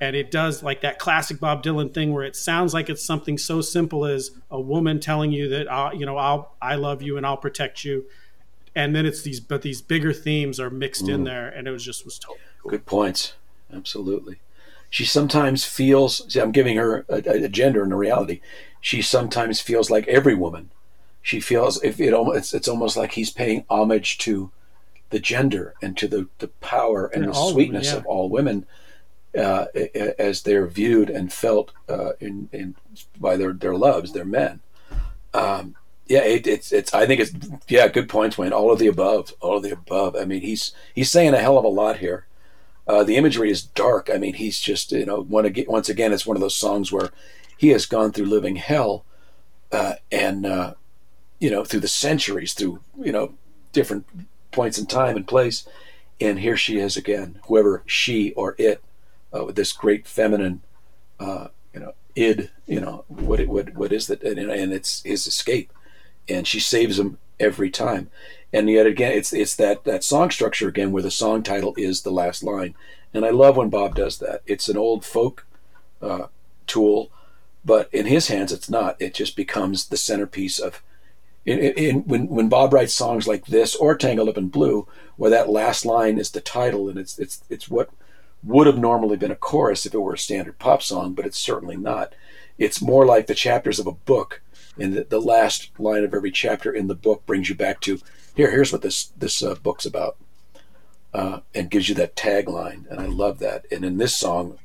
And it does like that classic Bob Dylan thing where it sounds like it's something so simple as a woman telling you that I'll, you know I'll I love you and I'll protect you, and then it's these but these bigger themes are mixed mm. in there, and it was just was totally cool. good points absolutely. She sometimes feels, see, I'm giving her a, a gender and a reality. She sometimes feels like every woman. She feels if it it's, it's almost like he's paying homage to the gender and to the, the power and, and the sweetness women, yeah. of all women uh, as they're viewed and felt uh, in, in by their, their loves, their men. Um, yeah, it, it's it's. I think it's yeah. Good points, Wayne. All of the above. All of the above. I mean, he's he's saying a hell of a lot here. Uh, the imagery is dark. I mean, he's just you know one again, once again, it's one of those songs where he has gone through living hell, uh, and uh, you know through the centuries, through you know different points in time and place, and here she is again, whoever she or it, uh, with this great feminine, uh, you know, id, you know, what it, what what is that, and, and it's his escape, and she saves him every time. And yet again it's it's that that song structure again where the song title is the last line. And i love when bob does that. It's an old folk uh, tool but in his hands it's not. It just becomes the centerpiece of in, in, when when bob writes songs like this or tangled up in blue where that last line is the title and it's it's it's what would have normally been a chorus if it were a standard pop song but it's certainly not. It's more like the chapters of a book and the, the last line of every chapter in the book brings you back to here, here's what this this uh, book's about, uh, and gives you that tagline, and I love that. And in this song,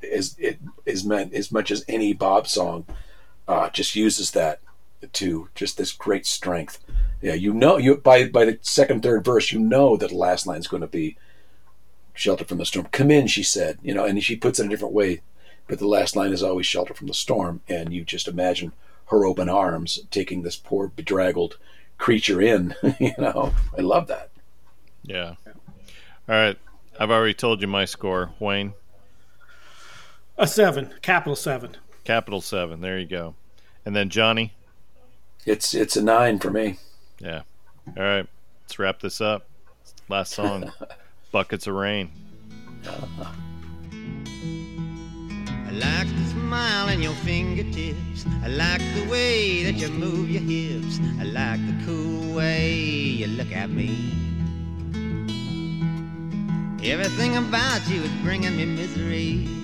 is it is meant as much as any Bob song, uh, just uses that to just this great strength. Yeah, you know, you by by the second third verse, you know that the last line is going to be shelter from the storm. Come in, she said, you know, and she puts it a different way, but the last line is always shelter from the storm, and you just imagine her open arms taking this poor bedraggled creature in. (laughs) you know, I love that. Yeah. All right. I've already told you my score, Wayne. A seven, capital seven. Capital seven. There you go. And then Johnny. It's it's a nine for me. Yeah. All right. Let's wrap this up. Last song. (laughs) Buckets of rain. Uh-huh. I like the smile in your fingertips. I like the way that you move your hips. I like the cool way you look at me. Everything about you is bringing me misery.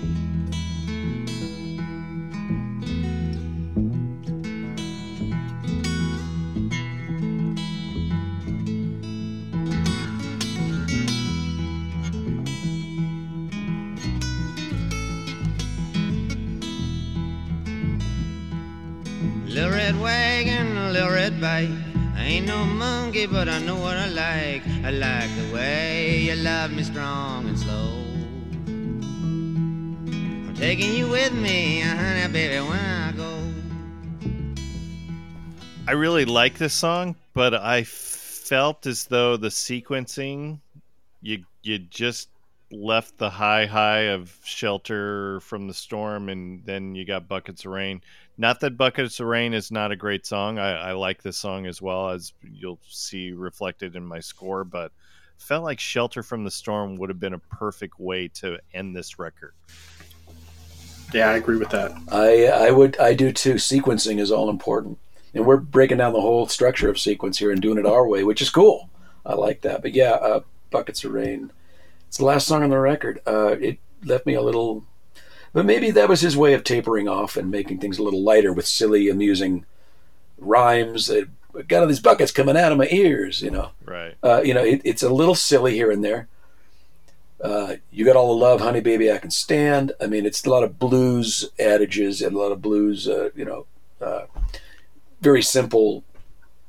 Bite. I ain't no monkey, but I know what I like. I like the way you love me strong and slow. I'm taking you with me, honey, baby, when I go. I really like this song, but I felt as though the sequencing, you you just left the high high of shelter from the storm, and then you got buckets of rain not that Buckets of Rain is not a great song. I, I like this song as well, as you'll see reflected in my score, but felt like Shelter from the Storm would have been a perfect way to end this record. Yeah, I agree with that. I I would I do too. Sequencing is all important. And we're breaking down the whole structure of sequence here and doing it our way, which is cool. I like that. But yeah, uh, Buckets of Rain. It's the last song on the record. Uh, it left me a little, but maybe that was his way of tapering off and making things a little lighter with silly, amusing rhymes. It, got all these buckets coming out of my ears, you know. Right. Uh, you know, it, it's a little silly here and there. Uh, you got all the love, honey, baby, I can stand. I mean, it's a lot of blues adages and a lot of blues, uh, you know, uh, very simple,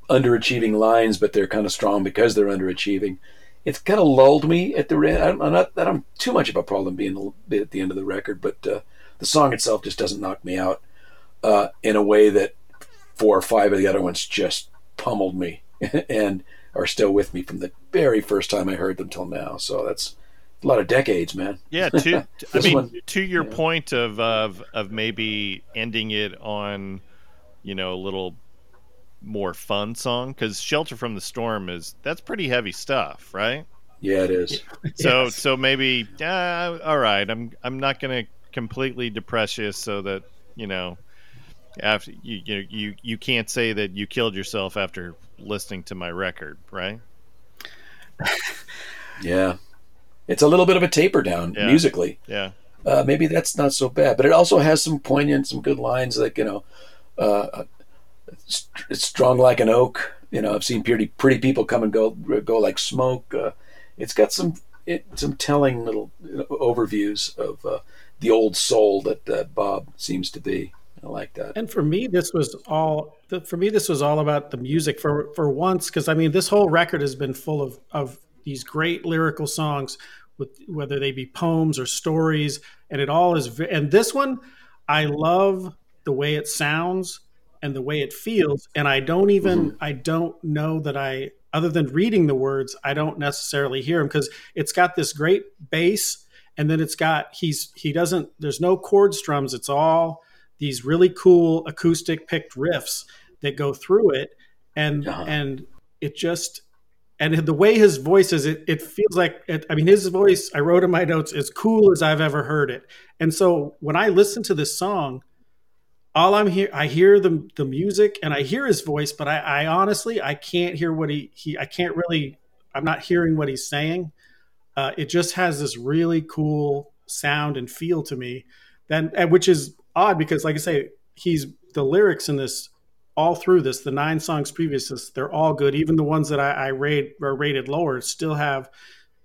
underachieving lines, but they're kind of strong because they're underachieving. It's kind of lulled me at the end. I'm not that I'm too much of a problem being a bit at the end of the record, but uh, the song itself just doesn't knock me out uh, in a way that four or five of the other ones just pummeled me (laughs) and are still with me from the very first time I heard them till now. So that's a lot of decades, man. Yeah, to (laughs) I mean, one- to your yeah. point of of of maybe ending it on, you know, a little more fun song because "Shelter from the Storm" is that's pretty heavy stuff, right? Yeah, it is. (laughs) So Yes. so maybe uh, all right, I'm I'm not going to completely depress you so that you know after you you you you can't say that you killed yourself after listening to my record, right? (laughs) Yeah. It's a little bit of a taper down Yeah. musically. Yeah. Uh, maybe that's not so bad, but it also has some poignant, some good lines like you know, uh, st- it's strong like an oak. You know, I've seen pretty pretty people come and go go like smoke. Uh, it's got some it, some telling little you know, overviews of uh, the old soul that uh, Bob seems to be. I like that. And for me, this was all. For me, this was all about the music. For for once, because I mean, this whole record has been full of of these great lyrical songs, with whether they be poems or stories, and it all is. And this one, I love the way it sounds and the way it feels. And I don't even. Mm-hmm. I don't know that I. Other than reading the words, I don't necessarily hear them because it's got this great bass, and then it's got he's he doesn't. There's no chord strums. It's all these really cool acoustic picked riffs that go through it and and it just and the way his voice is it, it feels like it, i mean his voice i wrote in my notes as cool as i've ever heard it and so when i listen to this song all i'm here i hear the the music and i hear his voice but i, I honestly i can't hear what he, he i can't really i'm not hearing what he's saying. Uh, it just has this really cool sound and feel to me. Then which is odd because like i say he's the lyrics in this all through this the nine songs previous this they're all good. Even the ones that i, I rate or rated lower still have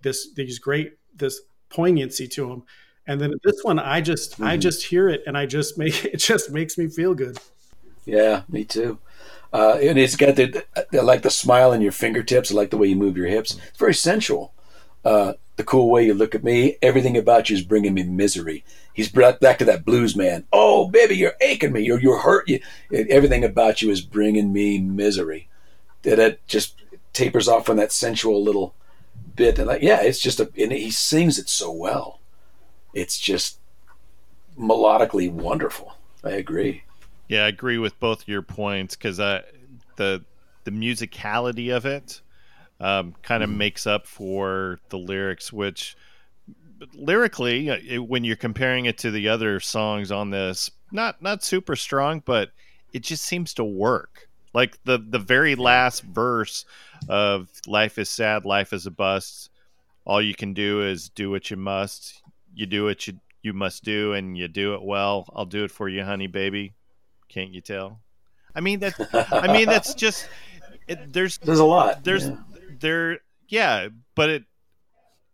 this these great this poignancy to them and then this one i just i Mhm. just hear it and i just make (laughs) it just makes me feel good Yeah, me too. Uh, and it's got the I like the smile in your fingertips. I like the way you move your hips. It's very sensual. Uh, the cool way you look at me. Everything about you is bringing me misery. He's brought back to that blues man. Oh, baby, you're aching me. You're you're hurt. You, everything about you is bringing me misery. That just tapers off on that sensual little bit. And like, yeah, it's just a. And he sings it so well. It's just melodically wonderful. I agree. Yeah, I agree with both your points because uh, the the musicality of it um, kind of makes up for the lyrics, which lyrically, uh, it, when you're comparing it to the other songs on this, not not super strong, but it just seems to work. Like the the very last verse of "Life is sad, life is a bust. All you can do is do what you must. You do what you you must do, and you do it well. I'll do it for you, honey, baby. Can't you tell? I mean that. I mean that's (laughs) just. It, there's There's a lot. there's yeah. there yeah, but it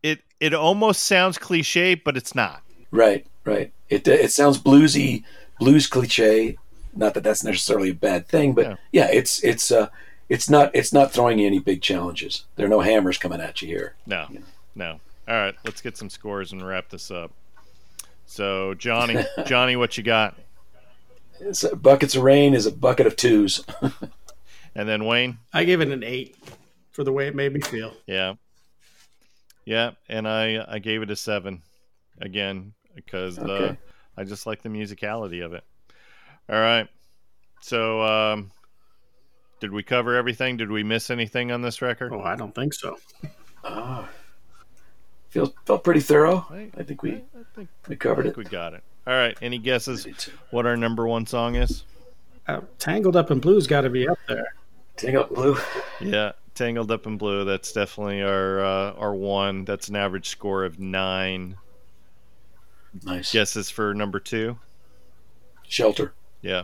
it it almost sounds cliche, but it's not. right, right. It it sounds bluesy, blues cliche. Not that that's necessarily a bad thing, but Yeah. yeah, it's it's uh it's not it's not throwing you any big challenges. There are no hammers coming at you here. No, no. All right, let's get some scores and wrap this up. So Johnny, (laughs) Johnny, what you got? It's, buckets of rain is a bucket of twos. (laughs) And then Wayne, i gave it an eight for the way it made me feel yeah, yeah, and I I gave it a seven again because uh, Okay. I just like the musicality of it. All right, so um, did we cover everything? Did we miss anything on this record? oh i don't think so Ah, feels felt pretty thorough. I- I think we I think, we I covered think it. we got it. All right, any guesses what our number one song is? uh, tangled up in Blue's got to be up there Tangled Up Blue. Yeah, Tangled Up in Blue. That's definitely our uh, our one. That's an average score of nine. Nice. Guesses for number two. Shelter. Yeah.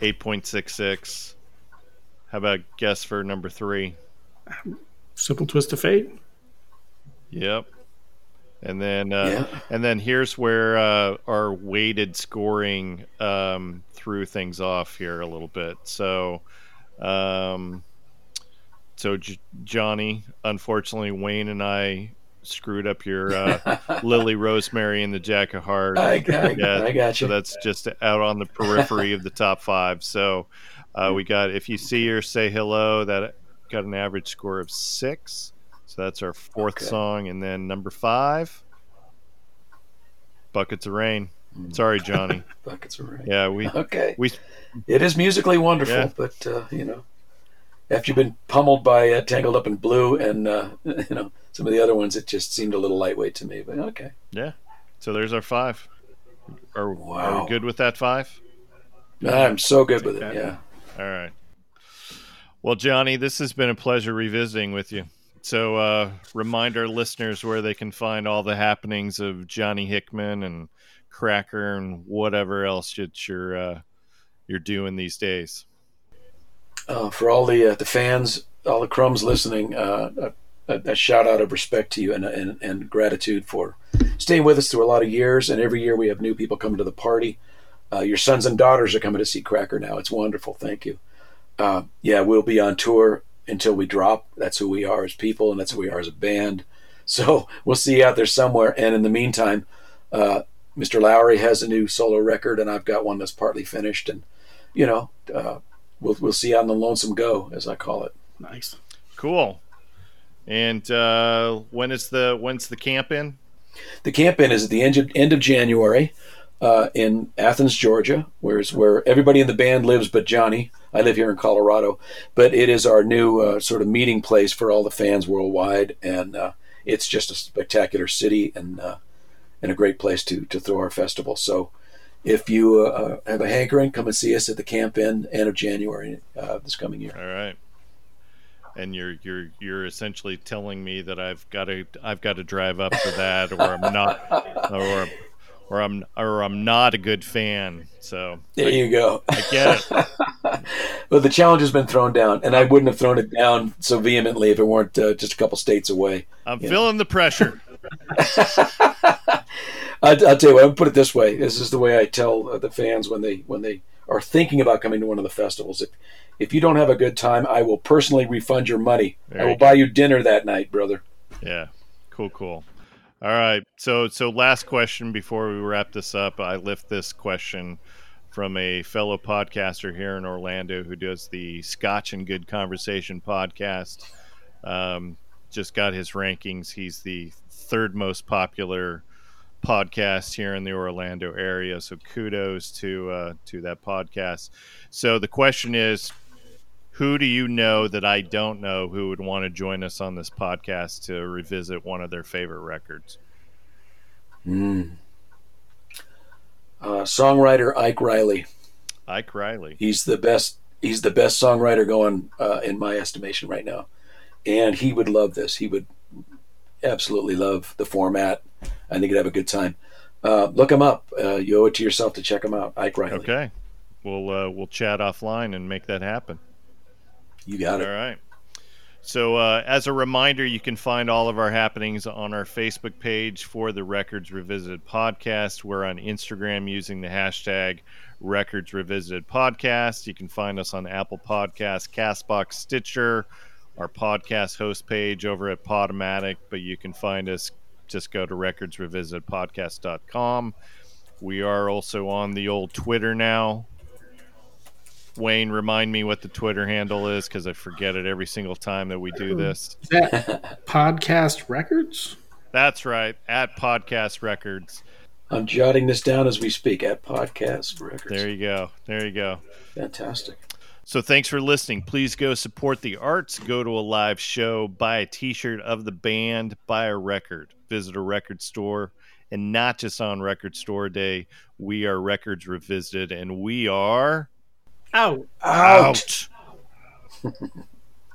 Eight point six six. How about guess for number three? Simple twist of fate. Yep. And then uh, Yeah. and then here's where uh, our weighted scoring um, threw things off here a little bit. So um, so J- Johnny, unfortunately Wayne and I screwed up your uh, (laughs) Lily Rosemary and the Jack of Hearts. I, I, Yeah, I got So you. that's just out on the periphery of the top five. So uh, we got if you see her, say hello. That got an average score of six. So that's our fourth Okay. song, and then number five, "Buckets of Rain." Mm. Sorry, Johnny. (laughs) Buckets of rain. Yeah, we Okay. we It is musically wonderful, Yeah. but uh, you know, after you've been pummeled by uh, "Tangled Up in Blue" and uh, (laughs) you know some of the other ones, it just seemed a little lightweight to me. But okay, yeah. So there's our five. Are, are Wow. we good with that five? I'm so good with it. Yeah, All right. Well, Johnny, this has been a pleasure revisiting with you. So, uh, remind our listeners where they can find all the happenings of Johnny Hickman and Cracker and whatever else that you're uh, you're doing these days. uh, for all the uh, the fans, all the crumbs listening, uh, a, a shout out of respect to you and, and and gratitude for staying with us through a lot of years. And every year we have new people coming to the party. Uh, your sons and daughters are coming to see Cracker now. It's wonderful. Thank you. Yeah, we'll be on tour until we drop. That's who we are as people, and that's who we are as a band. So we'll see you out there somewhere. And in the meantime, uh, Mr. Lowery has a new solo record, and I've got one that's partly finished. And you know, uh, we'll we'll see you on the lonesome go, as I call it. Nice. Cool. And uh, when is the when's the camp in? The camp in is at the end of, end of January uh, in Athens, Georgia, where's where everybody in the band lives but Johnny. I live here in Colorado, but it is our new uh, sort of meeting place for all the fans worldwide, and uh, it's just a spectacular city and uh, and a great place to to throw our festival. So. If you uh, have a hankering, come and see us at the camp in end of January uh, this coming year. All right. And you're you're you're essentially telling me that I've got to I've got to drive up for that, or I'm not, or or I'm or I'm not a good fan. So There you go. I get it. (laughs) Well, the challenge has been thrown down, and I wouldn't have thrown it down so vehemently if it weren't uh, just a couple states away. I'm feeling the pressure. (laughs) I, I'll tell you what. I'll put it this way: this is the way I tell the fans when they when they are thinking about coming to one of the festivals. If if you don't have a good time, I will personally refund your money. There I will you go. buy you dinner that night, brother. Yeah. Cool, cool. All right. So so last question before we wrap this up. I lift this question from a fellow podcaster here in Orlando who does the Scotch and Good Conversation podcast. Um, just got his rankings. He's the third most popular podcast here in the Orlando area. So kudos to uh, to that podcast. So the question is, who do you know that I don't know who would want to join us on this podcast to revisit one of their favorite records? Mm. Uh, songwriter Ike Reilly. Ike Reilly. He's the best. He's the best songwriter going uh, in my estimation right now, and he would love this. He would absolutely love the format. I think he'd have a good time. Uh, look him up. Uh, you owe it to yourself to check him out. Ike Reilly. Okay, we'll uh, we'll chat offline and make that happen. You got it. All right. So, uh, as a reminder, you can find all of our happenings on our Facebook page for the Records Revisited podcast. We're on Instagram using the hashtag Records Revisited Podcast. You can find us on Apple Podcasts, Castbox, Stitcher, our podcast host page over at Podomatic, but you can find us just go to recordsrevisitedpodcast.com. We are also on the old Twitter now. Wayne, remind me what the Twitter handle is because I forget it every single time that we do this. Is that podcast records? That's right, at Podcast Records. I'm jotting this down as we speak at Podcast Records. There you go. There you go. Fantastic. So thanks for listening. Please go support the arts, go to a live show, buy a t-shirt of the band, buy a record, visit a record store, and not just on record store day. We are Records Revisited and we are Out. Out. out. (laughs)